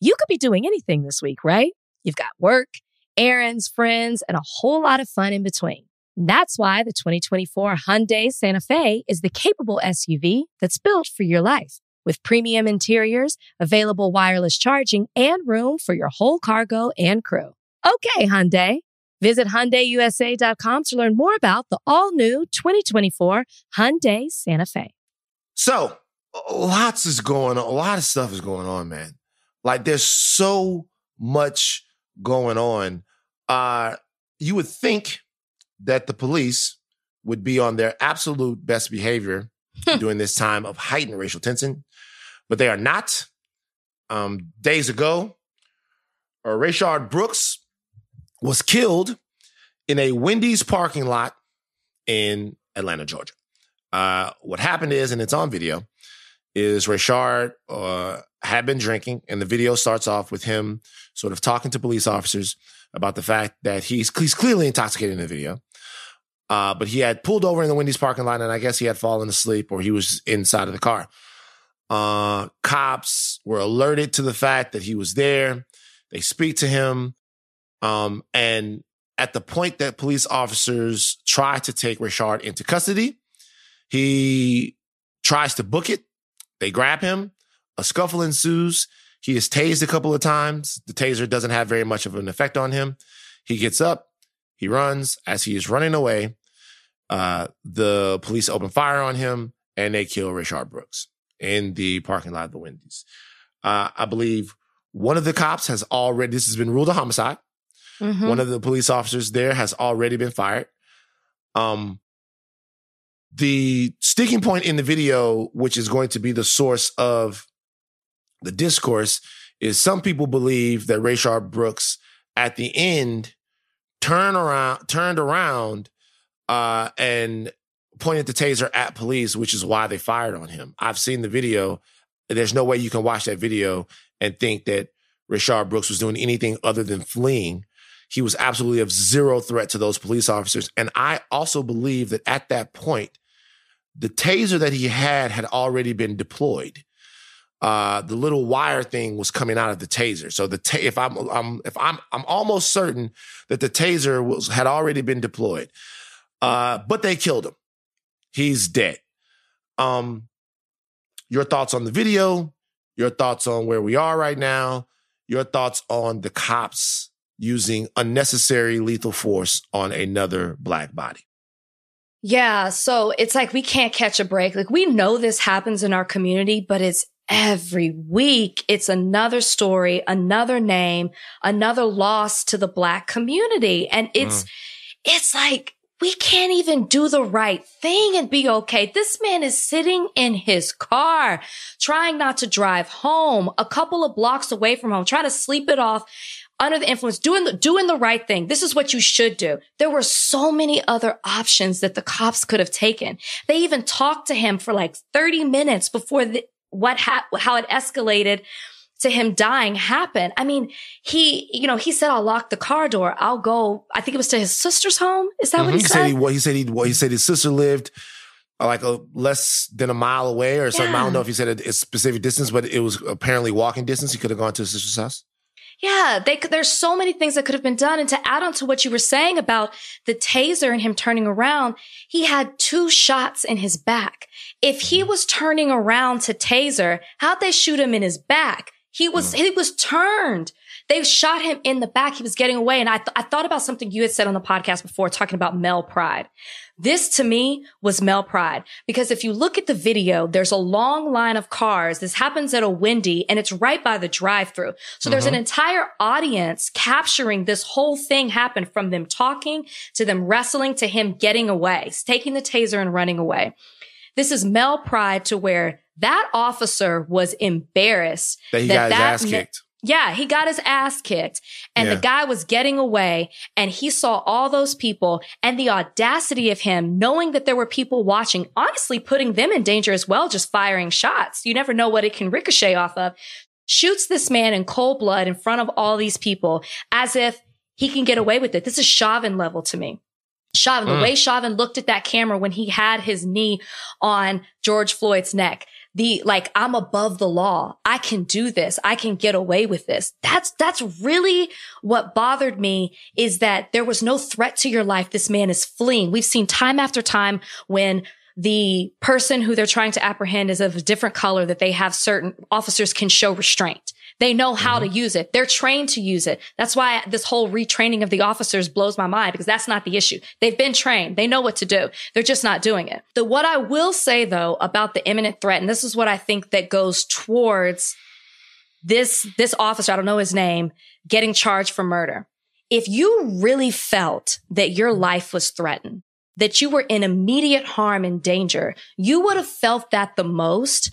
You could be doing anything this week, right? You've got work, errands, friends, and a whole lot of fun in between. That's why the 2024 Hyundai Santa Fe is the capable SUV that's built for your life. With premium interiors, available wireless charging, and room for your whole cargo and crew. Okay, Hyundai. Visit HyundaiUSA.com to learn more about the all-new 2024 Hyundai Santa Fe. So lots is going on. A lot of stuff is going on, man. Like there's so much going on. Uh, you would think that the police would be on their absolute best behavior during this time of heightened racial tension, but they are not. Um, days ago, uh, Rayshard Brooks was killed in a Wendy's parking lot in Atlanta, Georgia. Uh, what happened is, and it's on video, is Rayshard uh, had been drinking, and the video starts off with him sort of talking to police officers about the fact that he's, he's clearly intoxicated in the video. Uh, but he had pulled over in the Wendy's parking lot, and I guess he had fallen asleep or he was inside of the car. Uh, cops were alerted to the fact that he was there. They speak to him. Um, and at the point that police officers try to take Rayshard into custody, he tries to book it. They grab him. A scuffle ensues. He is tased a couple of times. The taser doesn't have very much of an effect on him. He gets up. He runs. As he is running away, uh, the police open fire on him and they kill Rayshard Brooks in the parking lot of the Wendy's. Uh, I believe one of the cops has already, this has been ruled a homicide. Mhm. One of the police officers there has already been fired. Um, the sticking point in the video, which is going to be the source of the discourse is some people believe that Rayshard Brooks at the end turned around, turned around, uh, and pointed the taser at police, which is why they fired on him. I've seen the video. There's no way you can watch that video and think that Rayshard Brooks was doing anything other than fleeing. He was absolutely of zero threat to those police officers. And I also believe that at that point, the taser that he had had already been deployed. Uh, the little wire thing was coming out of the taser. So the ta- if I'm, I'm if I'm I'm almost certain that the taser was had already been deployed. Uh, but they killed him. He's dead. Um, your thoughts on the video, your thoughts on where we are right now, your thoughts on the cops using unnecessary lethal force on another black body. Yeah. So it's like we can't catch a break. Like we know this happens in our community, but it's every week. It's another story, another name, another loss to the black community. And it's, mm. it's like, we can't even do the right thing and be okay. This man is sitting in his car, trying not to drive home a couple of blocks away from home, trying to sleep it off under the influence, doing the, doing the right thing. This is what you should do. There were so many other options that the cops could have taken. They even talked to him for like 30 minutes before the, what ha- how it escalated to him dying happen. I mean, he, you know, he said, I'll lock the car door. I'll go. I think it was to his sister's home. Is that mm-hmm. what he, he said? he, he said he, he said his sister lived uh, like a less than a mile away or something. Yeah. I don't know if he said a, a, specific distance, but it was apparently walking distance. He could have gone to his sister's house. Yeah, they, there's so many things that could have been done. And to add on to what you were saying about the taser and him turning around, he had two shots in his back. If he mm-hmm. was turning around to taser, how'd they shoot him in his back? He was, mm. he was turned. They shot him in the back. He was getting away. And I, th- I thought about something you had said on the podcast before talking about male pride. This to me was male pride because if you look at the video, there's a long line of cars. This happens at a Wendy and it's right by the drive through. So there's an mm-hmm. entire audience capturing this whole thing happen from them talking to them wrestling to him getting away, taking the taser and running away. This is male pride to where that officer was embarrassed that he that got his ass kicked. Yeah, he got his ass kicked and yeah. the guy was getting away and he saw all those people and the audacity of him knowing that there were people watching, honestly putting them in danger as well, just firing shots. You never know what it can ricochet off of. Shoots this man in cold blood in front of all these people as if he can get away with it. This is Chauvin level to me. Chauvin, mm. the way Chauvin looked at that camera when he had his knee on George Floyd's neck the like I'm above the law. I can do this. I can get away with this. That's that's really what bothered me is that there was no threat to your life. This man is fleeing. We've seen time after time when the person who they're trying to apprehend is of a different color that they have certain officers can show restraint. They know how mm-hmm. to use it. They're trained to use it. That's why this whole retraining of the officers blows my mind because that's not the issue. They've been trained. They know what to do. They're just not doing it. The what I will say though about the imminent threat, and this is what I think that goes towards this, this officer, I don't know his name, getting charged for murder. If you really felt that your life was threatened, that you were in immediate harm and danger, you would have felt that the most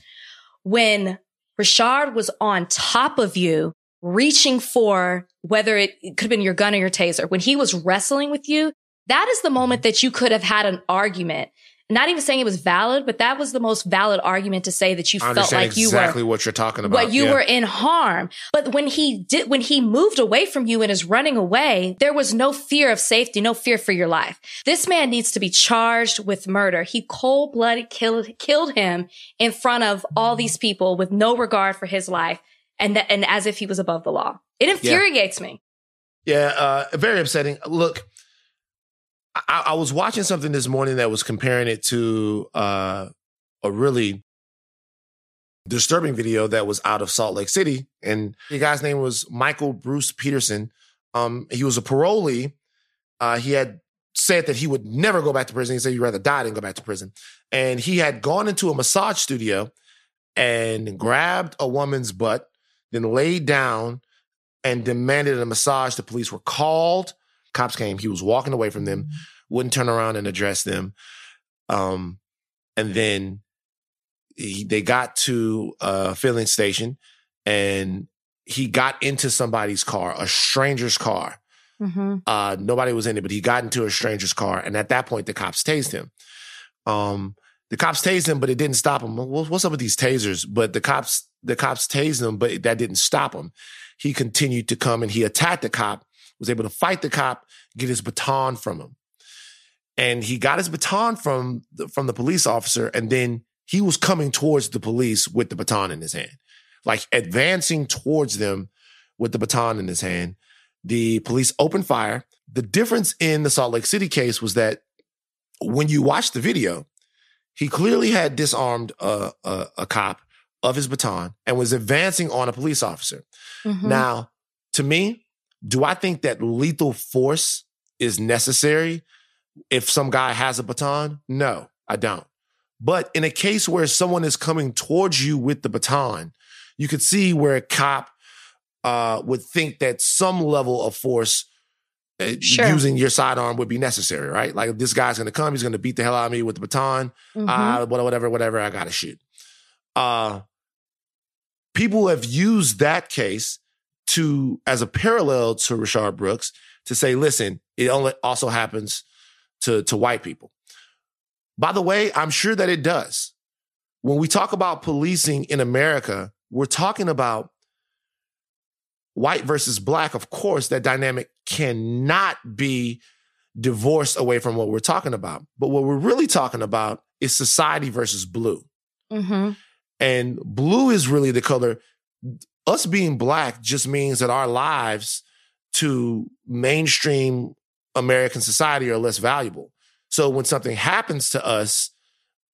when Rayshard was on top of you, reaching for whether it, it could have been your gun or your taser. When he was wrestling with you, that is the moment that you could have had an argument not even saying it was valid, but that was the most valid argument to say that you I felt like exactly you were exactly what you're talking about. What you yeah. were in harm. But when he did, when he moved away from you and is running away, there was no fear of safety, no fear for your life. This man needs to be charged with murder. He cold blooded killed, killed him in front of all these people with no regard for his life and that, and as if he was above the law. It infuriates yeah. me. Yeah, uh, very upsetting. Look, I, I, was watching something this morning that was comparing it to uh, a really disturbing video that was out of Salt Lake City, and the guy's name was Michael Bruce Peterson. Um, he was a parolee. Uh, he had said that he would never go back to prison. He said he'd rather die than go back to prison. And he had gone into a massage studio and grabbed a woman's butt, then laid down and demanded a massage. The police were called. Cops came. He was walking away from them, wouldn't turn around and address them. Um, and then he, they got to a filling station and he got into somebody's car, a stranger's car. Mm-hmm. Uh, nobody was in it, but he got into a stranger's car, and at that point, the cops tased him. Um, the cops tased him, but it didn't stop him. What's up with these tasers? But the cops, the cops tased him, but that didn't stop him. He continued to come and he attacked the cop. Was able to fight the cop, get his baton from him, and he got his baton from the, from the police officer, and then he was coming towards the police with the baton in his hand, like advancing towards them with the baton in his hand. The police opened fire. The difference in the Salt Lake City case was that when you watch the video, he clearly had disarmed a, a, a cop of his baton and was advancing on a police officer. Mhm. Now, to me, do I think that lethal force is necessary if some guy has a baton? No, I don't. But in a case where someone is coming towards you with the baton, you could see where a cop uh, would think that some level of force uh, Sure. using your sidearm would be necessary, right? Like this guy's going to come, he's going to beat the hell out of me with the baton. Mhm. Uh, whatever, whatever, whatever. I gotta shoot. Uh, people have used that case to as a parallel to Rayshard Brooks to say, listen, it only also happens to to white people. By the way, I'm sure that it does. When we talk about policing in America, we're talking about white versus black. Of course, that dynamic cannot be divorced away from what we're talking about. But what we're really talking about is society versus blue. Mhm. And blue is really the color. Us being black just means that our lives to mainstream American society are less valuable. So when something happens to us,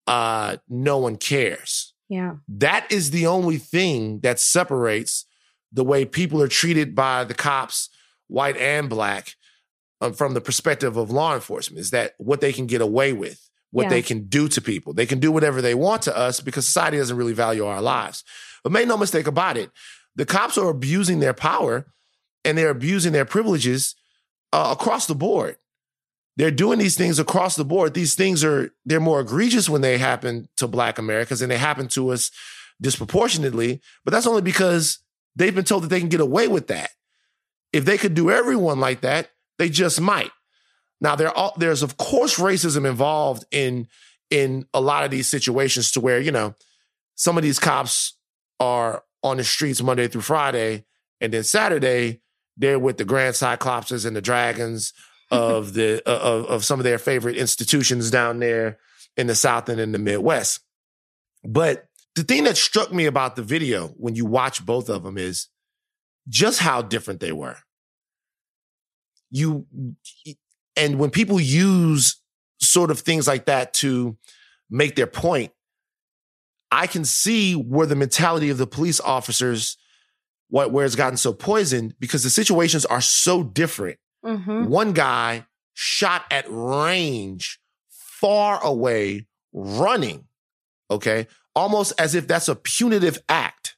uh, no one cares. Yeah. That is the only thing that separates the way people are treated by the cops, white and black, um, from the perspective of law enforcement is that what they can get away with, what Yeah. they can do to people. They can do whatever they want to us because society doesn't really value our lives. But make no mistake about it, the cops are abusing their power and they're abusing their privileges uh, across the board. They're doing these things across the board. These things are they're more egregious when they happen to Black Americans and they happen to us disproportionately. But that's only because they've been told that they can get away with that. If they could do everyone like that, they just might. Now there's of course racism involved in in a lot of these situations to where you know some of these cops are on the streets Monday through Friday, and then Saturday they're with the Grand Cyclopses and the Dragons of the uh, of of some of their favorite institutions down there in the South and in the Midwest. But the thing that struck me about the video when you watch both of them is just how different they were. You and when people use sort of things like that to make their point, I can see where the mentality of the police officers, what where it's gotten so poisoned because the situations are so different. Mm-hmm. One guy shot at range, far away, running. Okay. Almost as if that's a punitive act.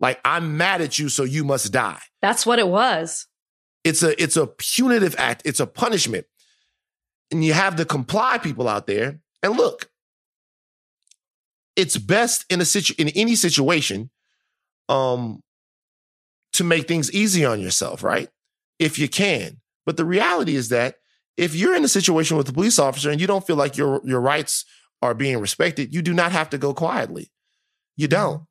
Like, I'm mad at you, so you must die. That's what it was. It's a it's a punitive act. It's a punishment. And you have the comply people out there. And look, it's best in a situ in any situation um to make things easy on yourself, right? If you can. But the reality is that if you're in a situation with a police officer and you don't feel like your your rights are being respected, you do not have to go quietly. You don't.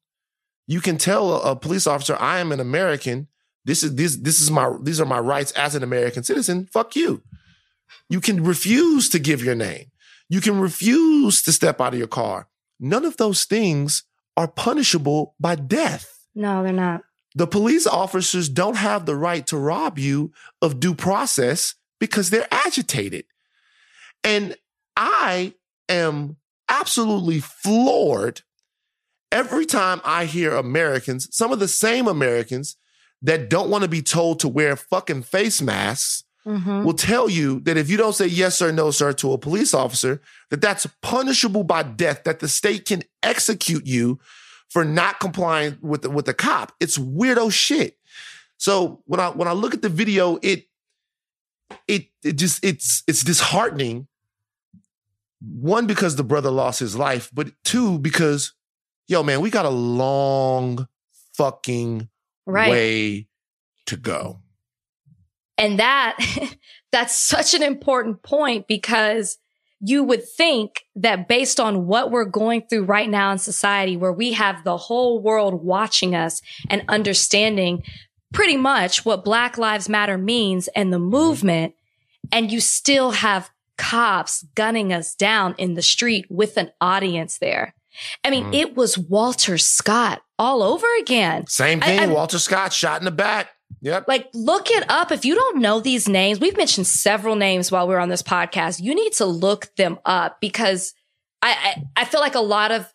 You can tell a, a police officer, I am an American. This is this this is my these are my rights as an American citizen. Fuck you. You can refuse to give your name. You can refuse to step out of your car. None of those things are punishable by death. No, they're not. The police officers don't have the right to rob you of due process because they're agitated. And I am absolutely floored every time I hear Americans, some of the same Americans that don't want to be told to wear fucking face masks Mm-hmm. will tell you that if you don't say yes or no, sir, to a police officer, that that's punishable by death, that the state can execute you for not complying with the, with the cop. It's weirdo shit. So when I when I look at the video, it it it just it's it's disheartening. One because the brother lost his life, but two because yo man, we got a long, fucking Right. way to go. And that, that's such an important point because you would think that based on what we're going through right now in society, where we have the whole world watching us and understanding pretty much what Black Lives Matter means and the movement, and you still have cops gunning us down in the street with an audience there. I mean, Mhm. it was Walter Scott all over again. Same I- thing. I- Walter Scott shot in the back. Yep. Like, look it up. If you don't know these names, we've mentioned several names while we are on this podcast. You need to look them up because I, I, I feel like a lot of,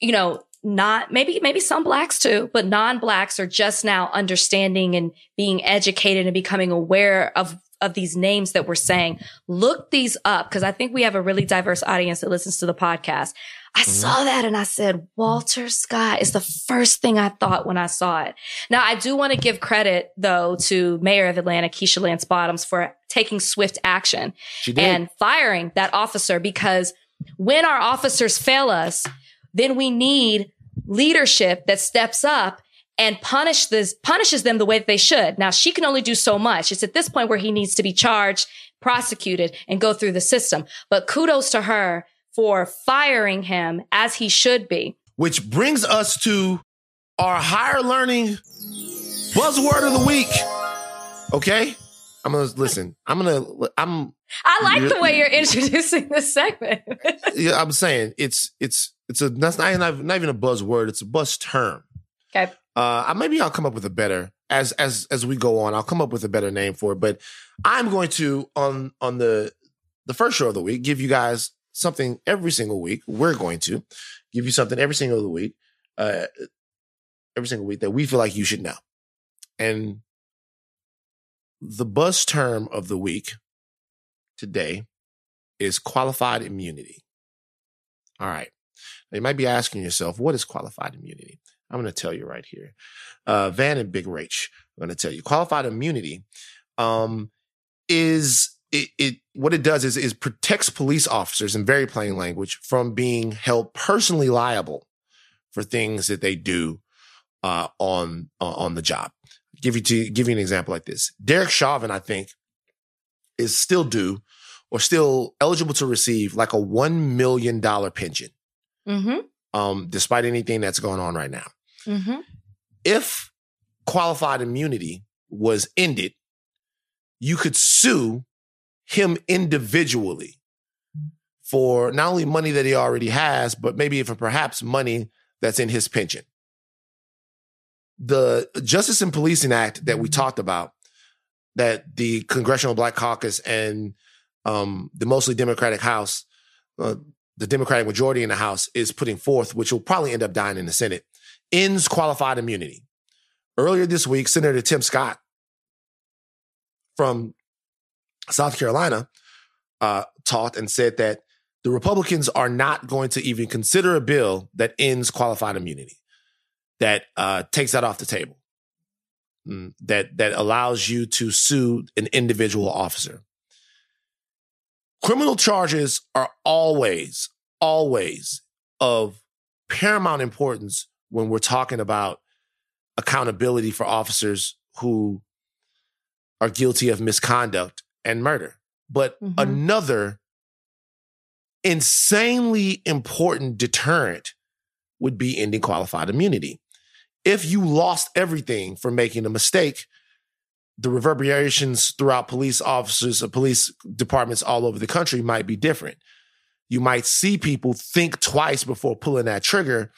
you know, not maybe, maybe some blacks too, but non-blacks are just now understanding and being educated and becoming aware of, of these names that we're saying. Look these up because I think we have a really diverse audience that listens to the podcast. I mm-hmm. saw that and I said, Walter Scott is the first thing I thought when I saw it. Now, I do want to give credit though to Mayor of Atlanta, Keisha Lance Bottoms for taking swift action and firing that officer because when our officers fail us, then we need leadership that steps up and punish this, punishes them the way that they should. Now she can only do so much. It's at this point where he needs to be charged, prosecuted and go through the system. But kudos to her for firing him as he should be. Which brings us to our higher learning buzzword of the week. Okay? I'm gonna listen. I'm gonna I'm I like the way you're introducing this segment. yeah, I'm saying it's it's it's a that's not, not, not even a buzzword, it's a buzz term. okay. Uh, I- maybe I'll come up with a better as as as we go on. I'll come up with a better name for it. But I'm going to on on the the first show of the week give you guys something every single week. We're going to give you something every single week, uh, every single week that we feel like you should know. And the buzz term of the week today is qualified immunity. All right. You might be asking yourself, what is qualified immunity? I'm going to tell you right here. Uh, Van and Big Rach, I'm going to tell you. Qualified immunity um, is it, it what it does is is protects police officers in very plain language from being held personally liable for things that they do uh, on uh, on the job. Give you to give you an example like this. Derek Chauvin, I think, is still due or still eligible to receive like a one million dollar pension, Mm-hmm. um, despite anything that's going on right now Mm-hmm. if qualified immunity was ended, you could sue him individually for not only money that he already has, but maybe for perhaps money that's in his pension. The Justice and Policing Act that we talked about, that the Congressional Black Caucus and um, the mostly Democratic House, uh, the Democratic majority in the House is putting forth, which will probably end up dying in the Senate, ends qualified immunity. Earlier this week, Senator Tim Scott from South Carolina uh, talked and said that the Republicans are not going to even consider a bill that ends qualified immunity, that uh, takes that off the table, Mm, that that allows you to sue an individual officer. Criminal charges are always, always of paramount importance when we're talking about accountability for officers who are guilty of misconduct and murder. But Mhm. another insanely important deterrent would be ending qualified immunity. If you lost everything for making a mistake, the reverberations throughout police officers or police departments all over the country might be different. You might see people think twice before pulling that trigger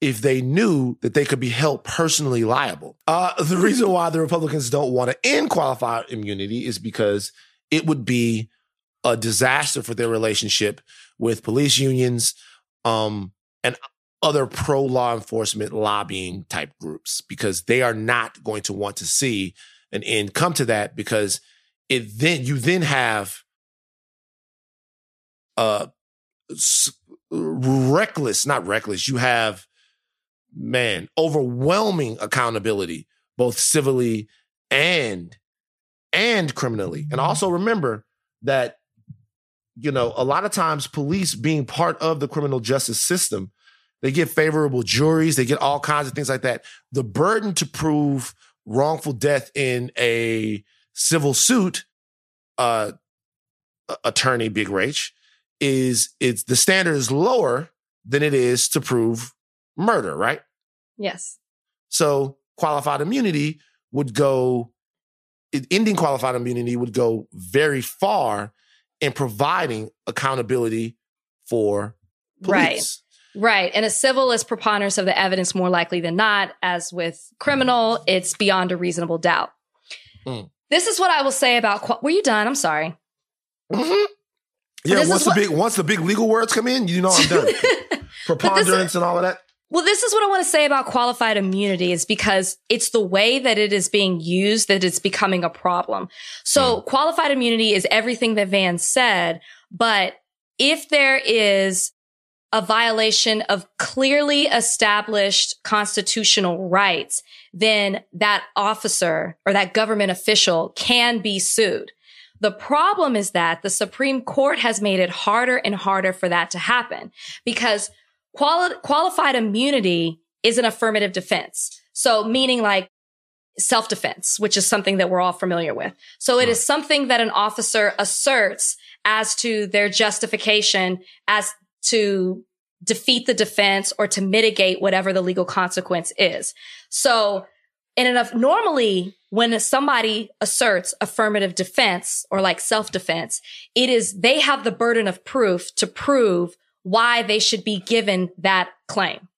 if they knew that they could be held personally liable. Uh, the reason why the Republicans don't want to end qualified immunity is because it would be a disaster for their relationship with police unions um, and other pro law enforcement lobbying type groups because they are not going to want to see an end come to that because it then you then have uh reckless not reckless you have man overwhelming accountability both civilly and and criminally and also remember that you know a lot of times police being part of the criminal justice system They get favorable juries. They get all kinds of things like that. The burden to prove wrongful death in a civil suit, uh, attorney Big Rach, is it's the standard is lower than it is to prove murder, right? Yes. So qualified immunity would go, ending qualified immunity would go very far in providing accountability for police. Right. Right. And a civil is preponderance of the evidence more likely than not. As with criminal, it's beyond a reasonable doubt. Mm. This is what I will say about. were you done? I'm sorry. Mm-hmm. Yeah. Once the what, big once the big legal words come in, you know I'm done. Preponderance and all of that. Well, this is what I want to say about qualified immunity is because it's the way that it is being used that it's becoming a problem. So mm. qualified immunity is everything that Van said, but if there is a violation of clearly established constitutional rights, then that officer or that government official can be sued. The problem is that the Supreme Court has made it harder and harder for that to happen because Quali- qualified immunity is an affirmative defense. So meaning like self-defense, which is something that we're all familiar with. So it is something that an officer asserts as to their justification as to defeat the defense or to mitigate whatever the legal consequence is. So in enough, normally when somebody asserts affirmative defense or like self-defense, it is, they have the burden of proof to prove why they should be given that claim,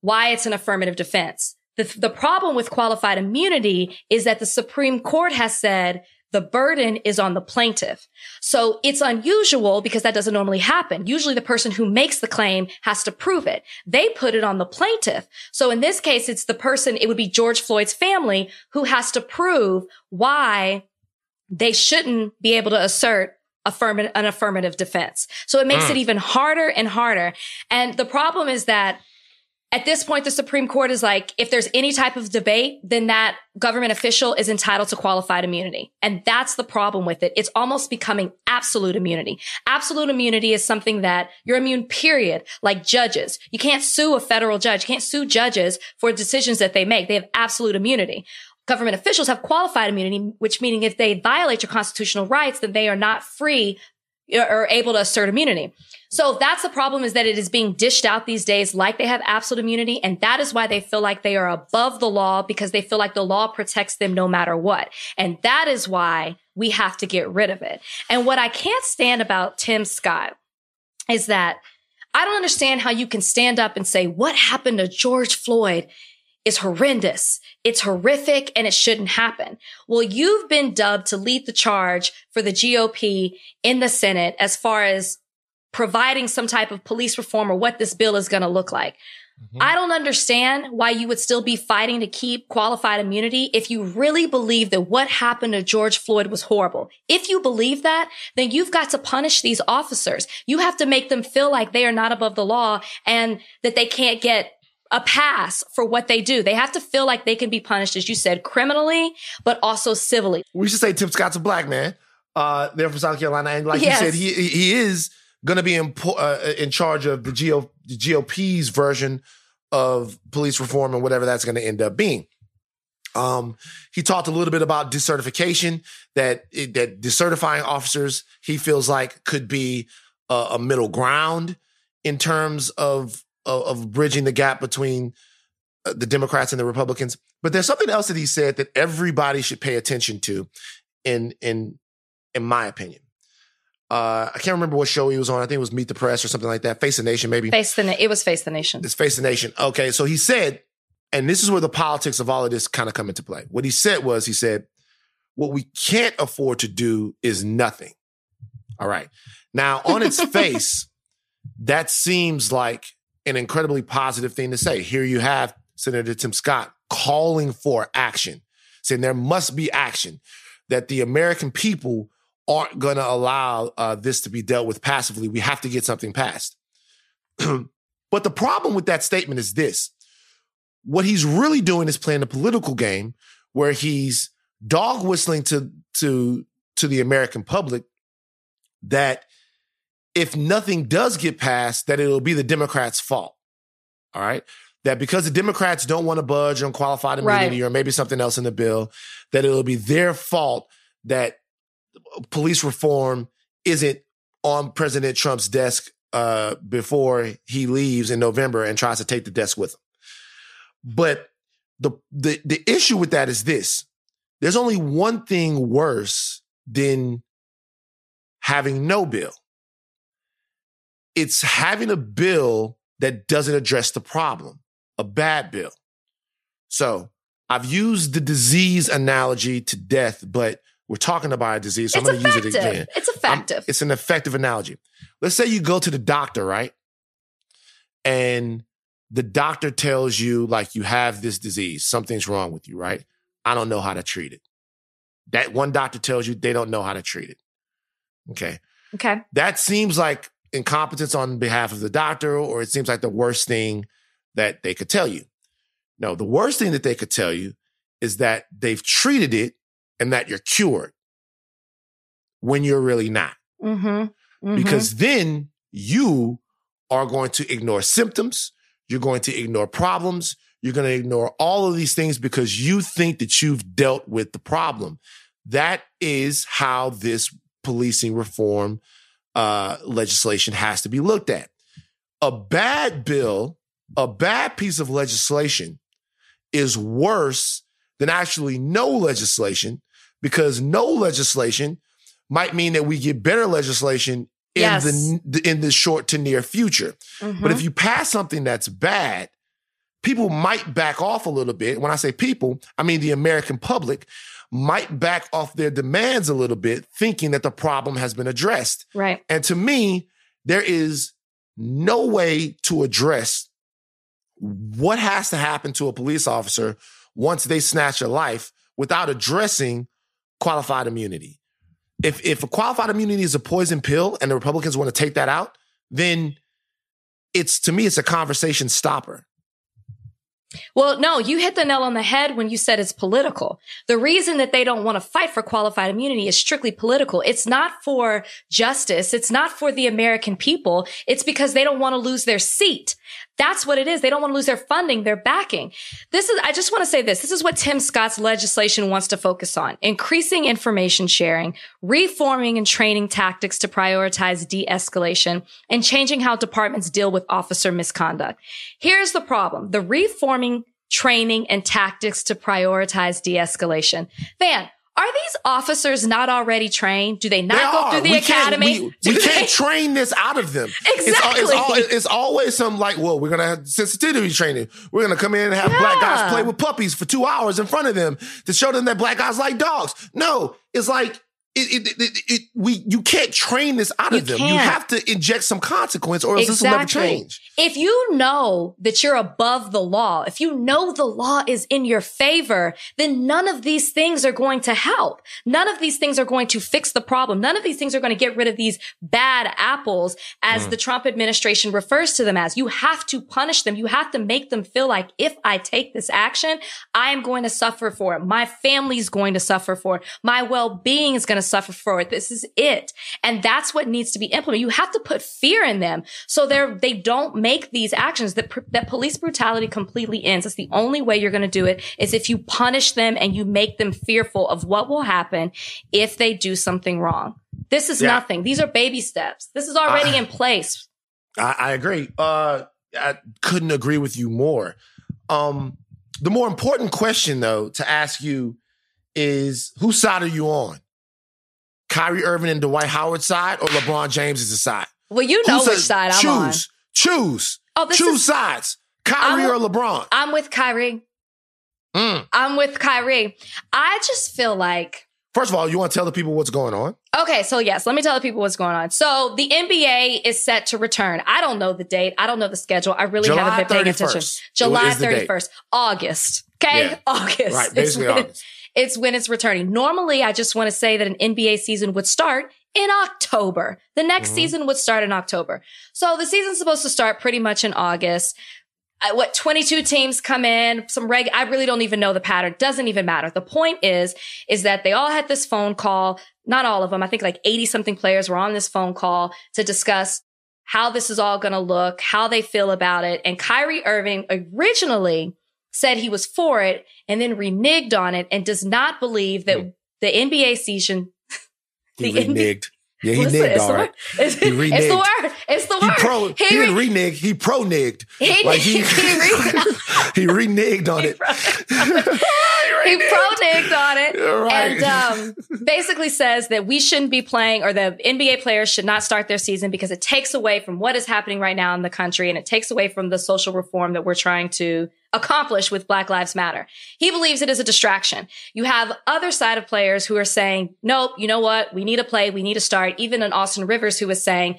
why it's an affirmative defense. The, the problem with qualified immunity is that the Supreme Court has said the burden is on the plaintiff. So it's unusual because that doesn't normally happen. Usually the person who makes the claim has to prove it. They put it on the plaintiff. So in this case, it's the person, it would be George Floyd's family who has to prove why they shouldn't be able to assert affirmative, an affirmative defense. So it makes mm. it even harder and harder. And the problem is that at this point, the Supreme Court is like, if there's any type of debate, then that government official is entitled to qualified immunity. And that's the problem with it. It's almost becoming absolute immunity. Absolute immunity is something that you're immune, period. Like judges. You can't sue a federal judge. You can't sue judges for decisions that they make. They have absolute immunity government officials have qualified immunity, which meaning if they violate your constitutional rights, then they are not free or able to assert immunity. So that's the problem is that it is being dished out these days like they have absolute immunity. And that is why they feel like they are above the law because they feel like the law protects them no matter what. And that is why we have to get rid of it. And what I can't stand about Tim Scott is that I don't understand how you can stand up and say, what happened to George Floyd is horrendous. It's horrific and it shouldn't happen. Well, you've been dubbed to lead the charge for the GOP in the Senate as far as providing some type of police reform or what this bill is going to look like. Mm-hmm. I don't understand why you would still be fighting to keep qualified immunity if you really believe that what happened to George Floyd was horrible. If you believe that, then you've got to punish these officers. You have to make them feel like they are not above the law and that they can't get a pass for what they do. They have to feel like they can be punished, as you said, criminally, but also civilly. We should say Tim Scott's a black man. Uh, they're from South Carolina, and like yes. you said, he he is going to be in uh, in charge of the, GO, the GOP's version of police reform and whatever that's going to end up being. Um, he talked a little bit about decertification that that decertifying officers he feels like could be a, a middle ground in terms of of, of bridging the gap between uh, the Democrats and the Republicans. But there's something else that he said that everybody should pay attention to, in in in my opinion. Uh, I can't remember what show he was on. I think it was Meet the Press or something like that. Face the Nation, maybe. Face the it was Face the Nation. It's Face the Nation. Okay, so he said, and this is where the politics of all of this kind of come into play. What he said was, he said, "What we can't afford to do is nothing." All right. Now, on its face, that seems like an incredibly positive thing to say. Here you have Senator Tim Scott calling for action, saying there must be action, that the American people aren't going to allow uh, this to be dealt with passively. We have to get something passed. but the problem with that statement is this what he's really doing is playing a political game where he's dog whistling to, to, to the American public that if nothing does get passed, that it'll be the Democrats' fault. All right. That because the Democrats don't want to budge on qualified immunity Right. or maybe something else in the bill, that it'll be their fault that police reform isn't on President Trump's desk uh, before he leaves in November and tries to take the desk with him. But the the the issue with that is this: there's only one thing worse than having no bill. It's having a bill that doesn't address the problem, a bad bill. So I've used the disease analogy to death, but we're talking about a disease, so it's I'm going to use it again. It's I'm- effective. it's an effective analogy. Let's say you go to the doctor, right? And the doctor tells you, like, you have this disease, something's wrong with you, right? I don't know how to treat it. That one doctor tells you they don't know how to treat it. Okay. okay. That seems like incompetence on behalf of the doctor, or it seems like the worst thing that they could tell you. No, the worst thing that they could tell you is that they've treated it and that you're cured when you're really not Mm-hmm. because then you are going to ignore symptoms. You're going to ignore problems. You're going to ignore all of these things because you think that you've dealt with the problem. That is how this policing reform uh, legislation has to be looked at. A bad bill, a bad piece of legislation is worse than actually no legislation because no legislation might mean that we get better legislation in Yes. the in the short to near future. Mhm. But if you pass something that's bad, people might back off a little bit. When I say people, I mean the American public might back off their demands a little bit, thinking that the problem has been addressed. right. And to me, there is no way to address what has to happen to a police officer once they snatch a life without addressing qualified immunity. If if a qualified immunity is a poison pill and the Republicans want to take that out, then it's to me it's a conversation stopper. Well, no, you hit the nail on the head when you said it's political. The reason that they don't want to fight for qualified immunity is strictly political. It's not for justice. It's not for the American people. It's because they don't want to lose their seat. That's what it is. They don't want to lose their funding, their backing. This is, I just want to say this. This is what Tim Scott's legislation wants to focus on. Increasing information sharing, reforming and training tactics to prioritize de-escalation, and changing how departments deal with officer misconduct. Here's the problem. The reforming, training, and tactics to prioritize de-escalation. Van, are these officers not already trained? Do they not They go are. through the we can't- academy? we, we can't train this out of them. It's, Exactly. it's, al- it's always some like, well, we're gonna have sensitivity training. We're gonna come in and have black guys play with puppies for two hours in front of them to show them that black guys like dogs. No, it's like it, it, it, it, we you can't train this out You of them. You can't. have to inject some consequence, or else this will never change. If you know that you're above the law, if you know the law is in your favor, then none of these things are going to help. None of these things are going to fix the problem. None of these things are going to get rid of these bad apples as hmm. the Trump administration refers to them as. You have to punish them. You have to make them feel like if I take this action, I am going to suffer for it. My family's going to suffer for it. My well-being is going to suffer for it. This is it. And that's what needs to be implemented. You have to put fear in them so they're, they don't make these actions that, pr- that police brutality completely ends. That's the only way you're going to do it is if you punish them and you make them fearful of what will happen if they do something wrong. This is Yeah. nothing. These are baby steps. This is already I- in place. I, I agree. Uh, I couldn't agree with you more. Um, the more important question, though, to ask you is whose side are you on? Kyrie Irving and Dwight Howard's side or LeBron James is the side? Well, you know which side I'm choose, on. Choose. Oh, Choose is, sides. Kyrie I'm- or LeBron? I'm with Kyrie. Mm. I'm with Kyrie. I just feel like First of all, you want to tell the people what's going on? Okay, so yes, let me tell the people what's going on. So the NBA is set to return. I don't know the date. I don't know the schedule. I really July haven't been paying 31st attention. July is the date. 31st, August. Okay, Yeah. August. Right, basically August. It's when it's returning. Normally, I just want to say that an NBA season would start in October. The next Mhm. season would start in October. So the season's supposed to start pretty much in August. What 22 teams come in some reg i really don't even know the pattern doesn't even matter the point is is that they all had this phone call not all of them i think like 80 something players were on this phone call to discuss how this is all going to look, how they feel about it. And Kyrie Irving originally said he was for it and then reneged on it and does not believe that the NBA season. He the reneged. Yeah, he Listen, all the word. It's, He it's the word. It's the He word. pro. He, didn't re- renege. He pro nigged. He Like he he re- he reneged on it. he pro-nigged on it Right. and um, basically says that we shouldn't be playing or the NBA players should not start their season because it takes away from what is happening right now in the country and it takes away from the social reform that we're trying to accomplish with Black Lives Matter. He believes it is a distraction. You have other side of players who are saying, nope, you know what? We need to play. We need to start. Even an Austin Rivers who was saying,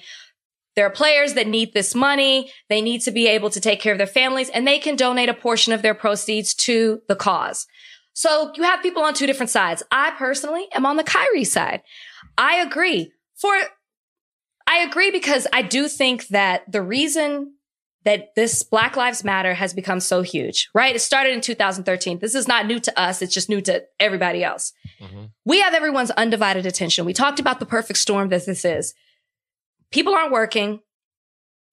there are players that need this money. They need to be able to take care of their families and they can donate a portion of their proceeds to the cause. So you have people on two different sides. I personally am on the Kyrie side. I agree for, I agree because I do think that the reason that this Black Lives Matter has become so huge, right? It started in 2013. This is not new to us. It's just new to everybody else. Mhm. We have everyone's undivided attention. We talked about the perfect storm that this is. People aren't working.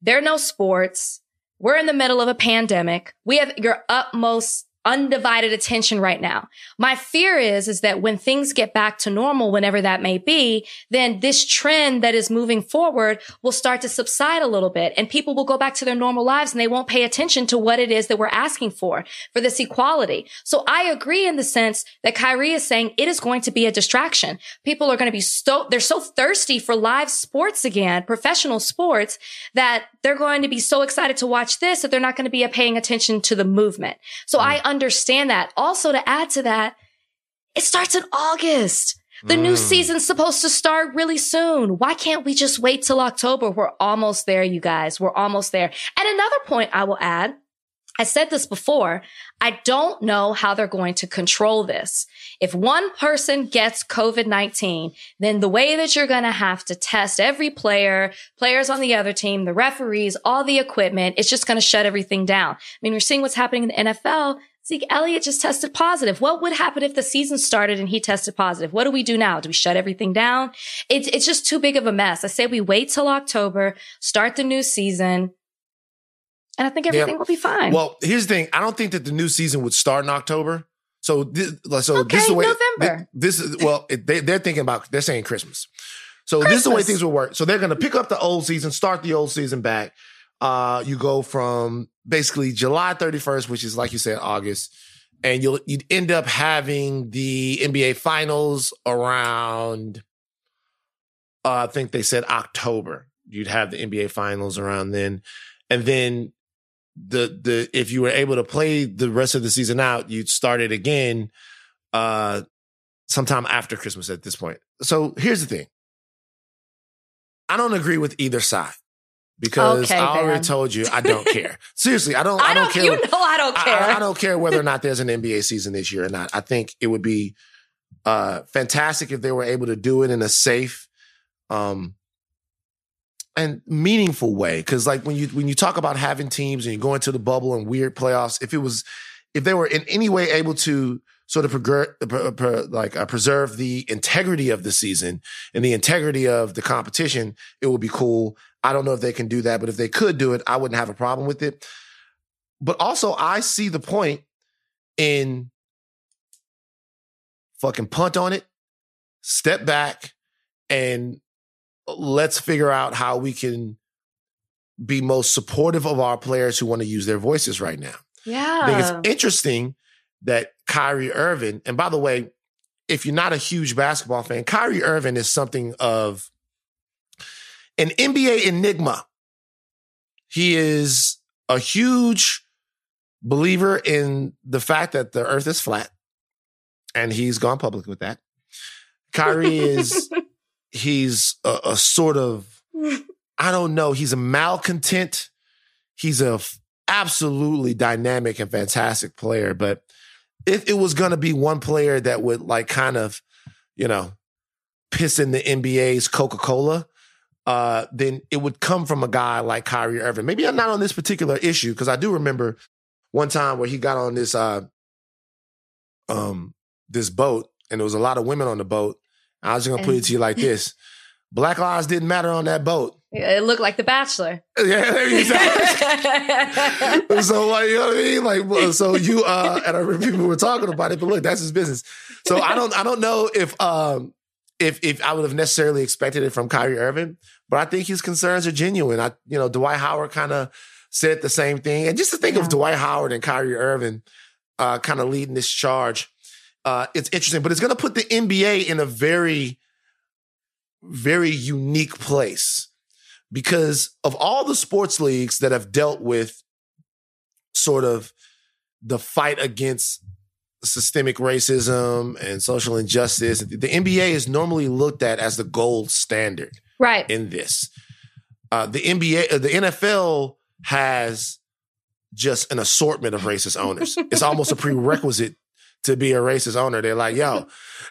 There are no sports. We're in the middle of a pandemic. We have your utmost undivided attention right now. My fear is, is that when things get back to normal, whenever that may be, then this trend that is moving forward will start to subside a little bit and people will go back to their normal lives and they won't pay attention to what it is that we're asking for, for this equality. So I agree in the sense that Kyrie is saying it is going to be a distraction. People are going to be so, they're so thirsty for live sports again, professional sports, that they're going to be so excited to watch this that they're not going to be paying attention to the movement. So hmm. I understand that. Also to add to that, it starts in August. The new Mm. season's supposed to start really soon. Why can't we just wait till October? We're almost there, you guys. We're almost there. And another point I will add, I said this before. I don't know how they're going to control this. If one person gets COVID-19, then the way that you're going to have to test every player, players on the other team, the referees, all the equipment, it's just going to shut everything down. I mean, we're seeing what's happening in the NFL. Zeke Elliott just tested positive. What would happen if the season started and he tested positive? What do we do now? Do we shut everything down? It's, it's just too big of a mess. I say we wait till October, start the new season, and I think everything will be fine. Well, here's the thing. I don't think that the new season would start in October. So this, so Okay, this is the way November. This is well, they, they're thinking about. They're saying Christmas. So this is the way things will work. So they're going to pick up the old season, start the old season back. Uh, you go from basically July 31st, which is like you said, August, and you'll you'd end up having the NBA Finals around. Uh, I think they said October. You'd have the NBA Finals around then, and then the the if you were able to play the rest of the season out, you'd start it again uh sometime after Christmas at this point. So here's the thing. I don't agree with either side because Okay, I already Ben. told you I don't care. Seriously, I don't I, I don't, care. you know I don't care. I, I don't care whether or not there's an NBA season this year or not. I think it would be uh fantastic if they were able to do it in a safe um and meaningful way because like when you when you talk about having teams and you go into the bubble and weird playoffs if it was if they were in any way able to sort of progr- per- per- like uh, preserve the integrity of the season and the integrity of the competition it would be cool i don't know if they can do that but if they could do it i wouldn't have a problem with it but also i see the point in fucking punt on it step back and let's figure out how we can be most supportive of our players who want to use their voices right now. Yeah. I think it's interesting that Kyrie Irving, and by the way, if you're not a huge basketball fan, Kyrie Irving is something of an NBA enigma. He is a huge believer in the fact that the earth is flat, and he's gone public with that. Kyrie is he's a, a sort of I don't know. He's a malcontent. He's a f- absolutely dynamic and fantastic player. But if it was going to be one player that would like kind of, you know, piss in the NBA's Coca Cola, uh, then it would come from a guy like Kyrie Irving. Maybe I'm not on this particular issue because I do remember one time where he got on this uh, um, this boat and there was a lot of women on the boat. I was just gonna put it to you like this: Black lives didn't matter on that boat. It looked like The Bachelor. Yeah, exactly. so like you know what I mean? Like so you uh and I remember people were talking about it, but look, that's his business. So I don't I don't know if um if if I would have necessarily expected it from Kyrie Irving, but I think his concerns are genuine. I you know, Dwight Howard kind of said the same thing. And just to think yeah. of Dwight Howard and Kyrie Irving uh kind of leading this charge, uh it's interesting, but it's gonna put the NBA in a very, very unique place because of all the sports leagues that have dealt with sort of the fight against systemic racism and social injustice, the NBA is normally looked at as the gold standard, right? In this, uh, the NBA, uh, the NFL has just an assortment of racist owners. it's almost a prerequisite to be a racist owner. They're like, "Yo,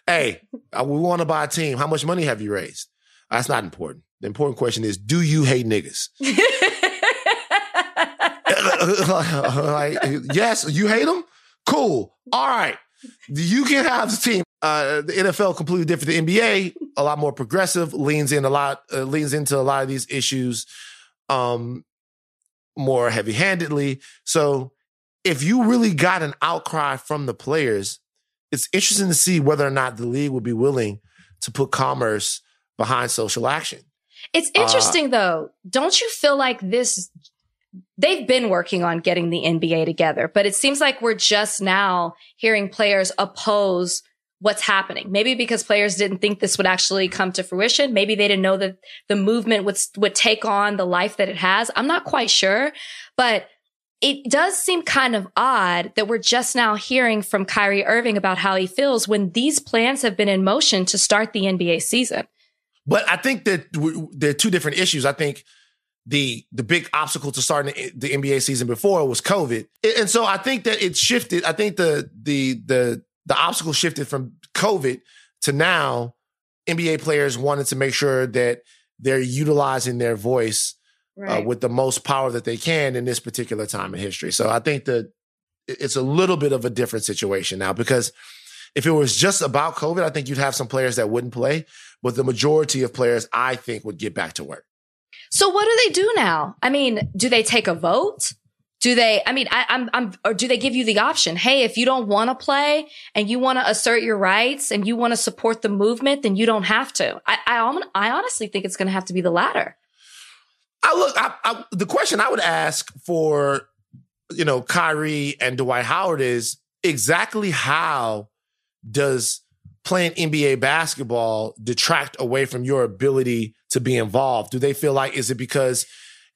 hey, uh, we want to buy a team. How much money have you raised?" That's not important. The important question is, do you hate niggas? like, yes, you hate them? Cool. All right. You can have the team. Uh, the NFL completely different. The NBA, a lot more progressive, leans in a lot, uh, leans into a lot of these issues um, more heavy handedly. So if you really got an outcry from the players, it's interesting to see whether or not the league would be willing to put commerce behind social action. It's uh, interesting uh, though. Don't you feel like this? They've been working on getting the NBA together, but it seems like we're just now hearing players oppose what's happening. Maybe because players didn't think this would actually come to fruition. Maybe they didn't know that the movement would, would take on the life that it has. I'm not quite sure, but it does seem kind of odd that we're just now hearing from Kyrie Irving about how he feels when these plans have been in motion to start the NBA season. But I think that there are two different issues. I think the the big obstacle to starting the NBA season before was COVID, and so I think that it shifted. I think the the the the obstacle shifted from COVID to now. NBA players wanted to make sure that they're utilizing their voice uh, right. uh, with the most power that they can in this particular time in history. So I think that it's a little bit of a different situation now because if it was just about COVID, I think you'd have some players that wouldn't play, but the majority of players, I think, would get back to work. So what do they do now? I mean, do they take a vote? Do they, I mean, I, am I'm, or do they give you the option? Hey, if you don't want to play and you want to assert your rights and you want to support the movement, then you don't have to. I, I, I honestly think it's going to have to be the latter. I look, I, I, the question I would ask for, you know, Kyrie and Dwight Howard is exactly how does playing NBA basketball detract away from your ability to be involved? Do they feel like, is it because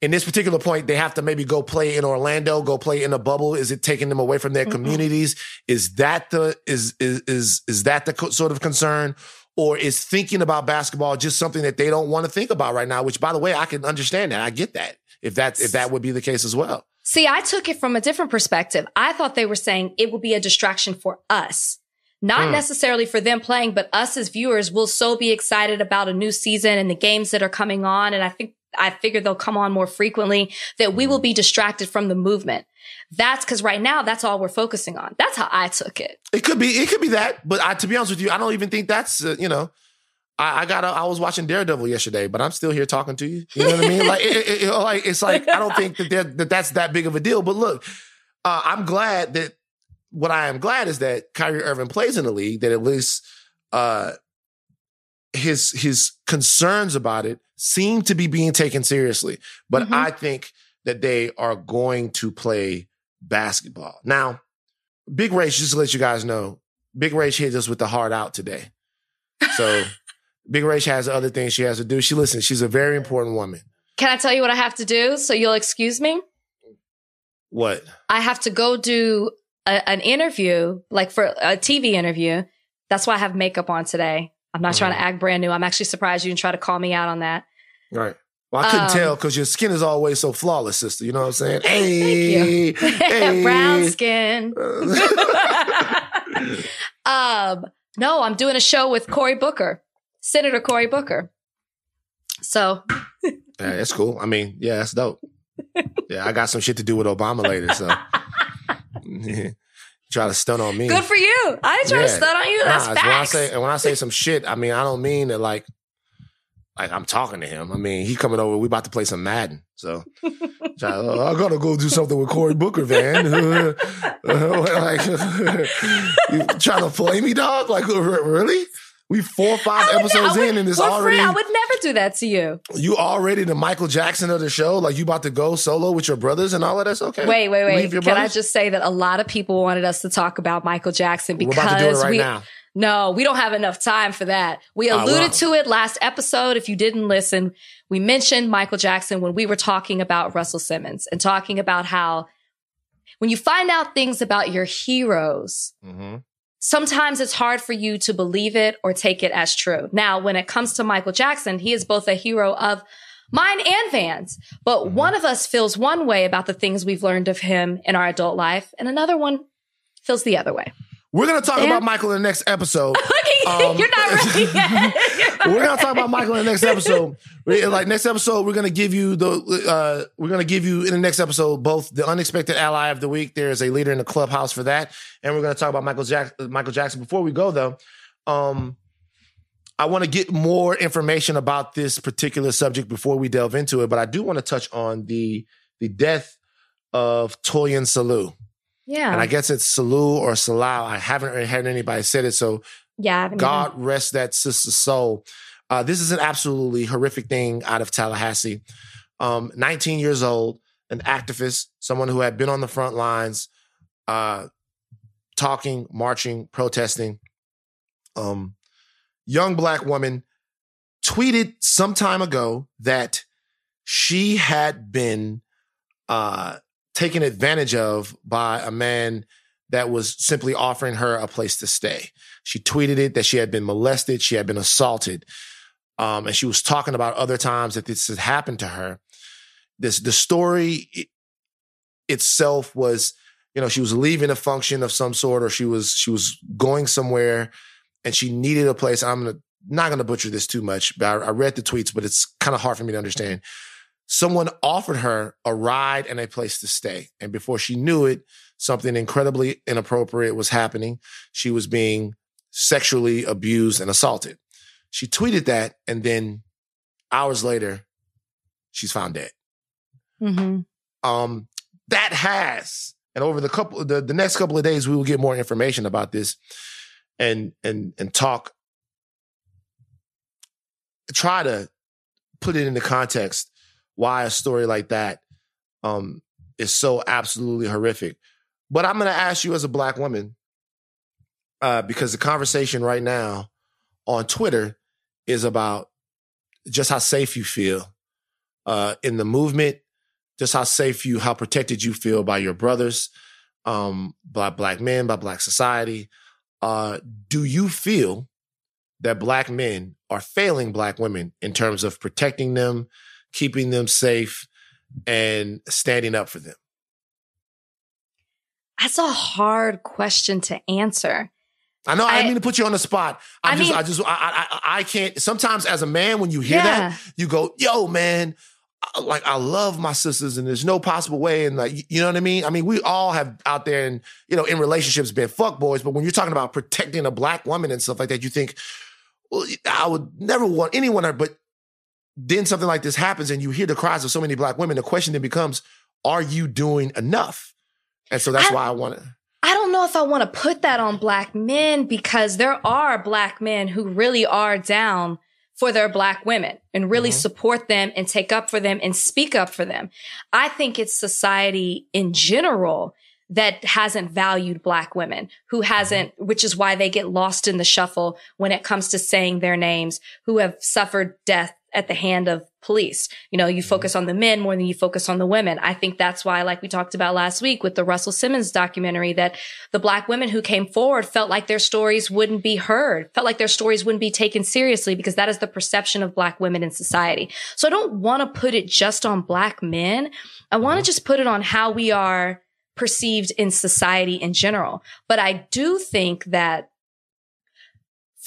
in this particular point, they have to maybe go play in Orlando, go play in a bubble? Is it taking them away from their mm-hmm. communities? Is that the, is, is, is, is that the co- sort of concern? Or is thinking about basketball just something that they don't want to think about right now? Which, by the way, I can understand that. I get that. If that, if that would be the case as well. See, I took it from a different perspective. I thought they were saying it would be a distraction for us not mm. necessarily for them playing, but us as viewers will so be excited about a new season and the games that are coming on. And I think, I figure they'll come on more frequently that we will be distracted from the movement. That's because right now that's all we're focusing on. That's how I took it. It could be, it could be that, but I, to be honest with you, I don't even think that's, uh, you know, I, I got, I was watching Daredevil yesterday, but I'm still here talking to you. You know what I mean? Like, it, it, like, it's like, I don't think that, that that's that big of a deal, but look, uh, I'm glad that what I am glad is that Kyrie Irving plays in the league, that at least uh, his his concerns about it seem to be being taken seriously. But mm-hmm. I think that they are going to play basketball. Now, Big Rach, just to let you guys know, Big Rach hit us with the hard out today. So Big Rach has other things she has to do. She listens, she's a very important woman. Can I tell you what I have to do so you'll excuse me? What? I have to go do a, an interview, like for a TV interview. That's why I have makeup on today. I'm not trying to mm-hmm. act brand new. I'm actually surprised you didn't try to call me out on that. Right. Well, I couldn't um, tell because your skin is always so flawless, sister. You know what I'm saying? Hey, hey. brown skin. um, no, I'm doing a show with Cory Booker, Senator Cory Booker. So, yeah, that's cool. I mean, yeah, that's dope. Yeah, I got some shit to do with Obama later, so try to stun on me. Good for you. I didn't try yeah. to stun on you. That's nah, facts. When I say when I say some shit, I mean I don't mean that like like I'm talking to him. I mean, he coming over. We about to play some Madden. So uh, I gotta go do something with Cory Booker, Van. like you trying to play me, dog? Like really? We four or five episodes would, in, and it's already. I would never do that to you. You already the Michael Jackson of the show. Like you about to go solo with your brothers and all of that's okay. Wait, wait, wait. Can brothers? I just say that a lot of people wanted us to talk about Michael Jackson because right we. Now. No, we don't have enough time for that. We alluded uh, well, to it last episode. If you didn't listen, we mentioned Michael Jackson when we were talking about Russell Simmons and talking about how when you find out things about your heroes, mm-hmm sometimes it's hard for you to believe it or take it as true. Now, when it comes to Michael Jackson, he is both a hero of mine and Van's, but mm-hmm. one of us feels one way about the things we've learned of him in our adult life, and another one feels the other way. We're gonna talk and- about Michael in the next episode. um, You're not ready yet. we're gonna talk about Michael in the next episode. like next episode, we're gonna give you the uh, we're gonna give you in the next episode both the unexpected ally of the week. There's a leader in the clubhouse for that, and we're gonna talk about Michael Jackson. Michael Jackson. Before we go though, um, I want to get more information about this particular subject before we delve into it. But I do want to touch on the the death of Toyin Salau. Yeah. And I guess it's Salu or Salau. I haven't heard anybody said it. So yeah, God even. rest that sister's soul. Uh, this is an absolutely horrific thing out of Tallahassee. Um, 19 years old, an activist, someone who had been on the front lines, uh, talking, marching, protesting. Um, young black woman tweeted some time ago that she had been uh, taken advantage of by a man that was simply offering her a place to stay. She tweeted it that she had been molested, she had been assaulted. Um, and she was talking about other times that this had happened to her. This the story itself was, you know, she was leaving a function of some sort, or she was she was going somewhere, and she needed a place. I'm gonna not gonna butcher this too much, but I, I read the tweets, but it's kind of hard for me to understand someone offered her a ride and a place to stay. And before she knew it, something incredibly inappropriate was happening. She was being sexually abused and assaulted. She tweeted that, and then hours later, she's found dead. Mm-hmm. Um, that has, and over the couple, the, the next couple of days, we will get more information about this, and and and talk. Try to put it into context why a story like that um, is so absolutely horrific. But I'm going to ask you as a black woman, uh, because the conversation right now on Twitter is about just how safe you feel uh, in the movement, just how safe you, how protected you feel by your brothers, um, by black men, by black society. Uh, do you feel that black men are failing black women in terms of protecting them, keeping them safe, and standing up for them? That's a hard question to answer. I know. I, I mean to put you on the spot. I, I just, mean, I just, I, I, I can't. Sometimes, as a man, when you hear yeah. that, you go, "Yo, man, like I love my sisters, and there's no possible way." And like, you know what I mean? I mean, we all have out there, and you know, in relationships, been fuck boys. But when you're talking about protecting a black woman and stuff like that, you think, well, I would never want anyone. But then something like this happens and you hear the cries of so many black women, the question then becomes, are you doing enough? And so that's I, why I want to. I don't know if I want to put that on black men because there are black men who really are down for their black women and really mm-hmm. support them and take up for them and speak up for them. I think it's society in general that hasn't valued black women, who hasn't, which is why they get lost in the shuffle when it comes to saying their names, who have suffered death at the hand of police. You know, you mm-hmm. focus on the men more than you focus on the women. I think that's why, like we talked about last week with the Russell Simmons documentary, that the black women who came forward felt like their stories wouldn't be heard, felt like their stories wouldn't be taken seriously because that is the perception of black women in society. So I don't want to put it just on black men. I want to mm-hmm. just put it on how we are perceived in society in general. But I do think that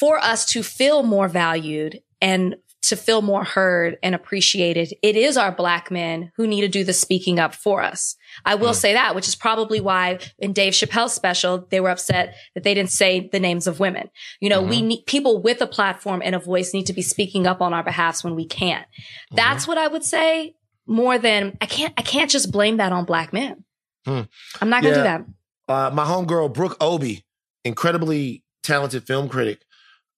for us to feel more valued and to feel more heard and appreciated, it is our black men who need to do the speaking up for us. I will mm. say that, which is probably why in Dave Chappelle's special, they were upset that they didn't say the names of women. You know, mm-hmm. we need people with a platform and a voice need to be speaking up on our behalfs when we can. Mm-hmm. That's what I would say more than I can't, I can't just blame that on black men. Hmm. I'm not going to yeah. do that. Uh, my homegirl, Brooke Obie, incredibly talented film critic,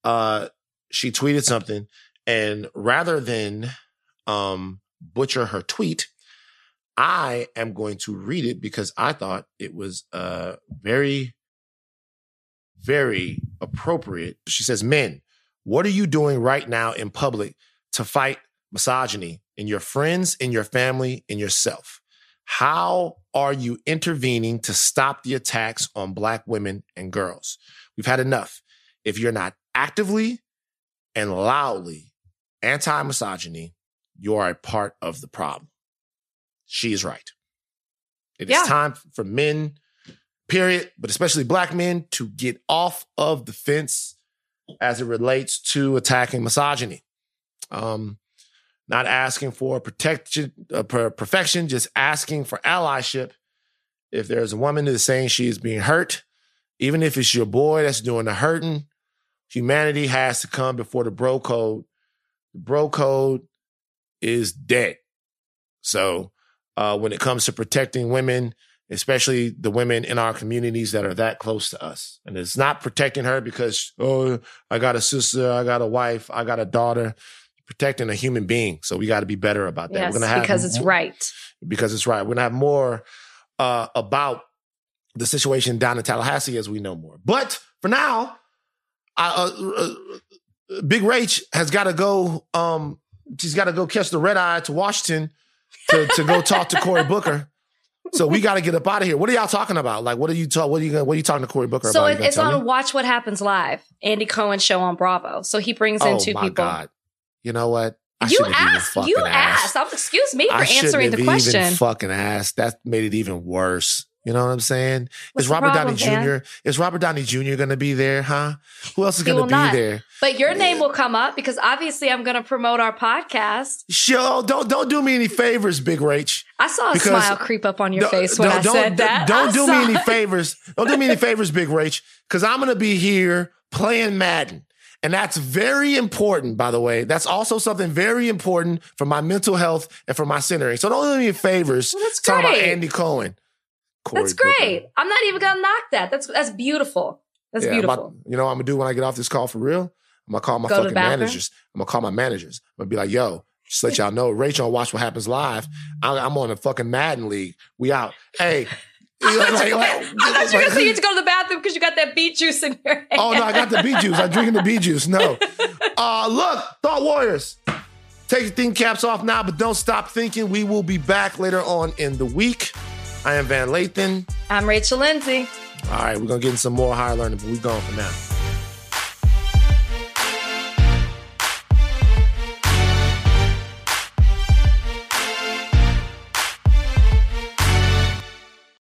uh, she tweeted something and rather than um, butcher her tweet, I am going to read it because I thought it was uh, very, very appropriate. She says, Men, what are you doing right now in public to fight misogyny in your friends, in your family, in yourself? How are you intervening to stop the attacks on Black women and girls? We've had enough. If you're not actively and loudly anti misogyny, you are a part of the problem. She is right. It yeah. is time for men, period, but especially black men, to get off of the fence as it relates to attacking misogyny. Um, not asking for protection, uh, perfection, just asking for allyship. If there's a woman that is saying she is being hurt, even if it's your boy that's doing the hurting, humanity has to come before the bro code the bro code is dead. So uh, when it comes to protecting women, especially the women in our communities that are that close to us, and it's not protecting her because oh I got a sister, I got a wife, I got a daughter. Protecting a human being, so we got to be better about that. Yes, We're gonna have because it's more, right. Because it's right. We're gonna have more uh, about the situation down in Tallahassee as we know more. But for now, I, uh, uh Big Rach has got to go. Um, she's got to go catch the red eye to Washington to, to go talk to Cory Booker. So we got to get up out of here. What are y'all talking about? Like, what are you talk? What are you? What are you talking to Cory Booker so about? So it's on me? Watch What Happens Live, Andy Cohen show on Bravo. So he brings in oh, two my people. God. You know what? I you asked. You asked. asked. Excuse me for I answering the question. Even fucking asked. That made it even worse. You know what I'm saying? What's is Robert problem, Downey Jr. Is Robert Downey Jr. going to be there? Huh? Who else is going to be not. there? But your name will come up because obviously I'm going to promote our podcast. Sure, don't don't do me any favors, Big Rach. I saw a smile creep up on your face when I said that. Don't I do me any favors. Don't do me any favors, Big Rach, because I'm going to be here playing Madden. And that's very important, by the way. That's also something very important for my mental health and for my centering. So don't do me any favors. Well, that's great. Talking about Andy Cohen. Cory that's great. Booker. I'm not even gonna knock that. That's that's beautiful. That's yeah, beautiful. About, you know what I'm gonna do when I get off this call for real? I'm gonna call my Go fucking managers. I'm gonna call my managers. I'm gonna be like, yo, just let y'all know, Rachel watch what happens live. I'm on a fucking Madden league. We out. Hey. I thought, like, you, like, I thought you were gonna say you had to go to the bathroom because you got that beet juice in your hand. Oh no, I got the beet juice. I'm drinking the beet juice. No. Uh look, Thought Warriors. Take your thinking caps off now, but don't stop thinking. We will be back later on in the week. I am Van Lathan. I'm Rachel Lindsay. All right, we're gonna get in some more higher learning, but we're going for now.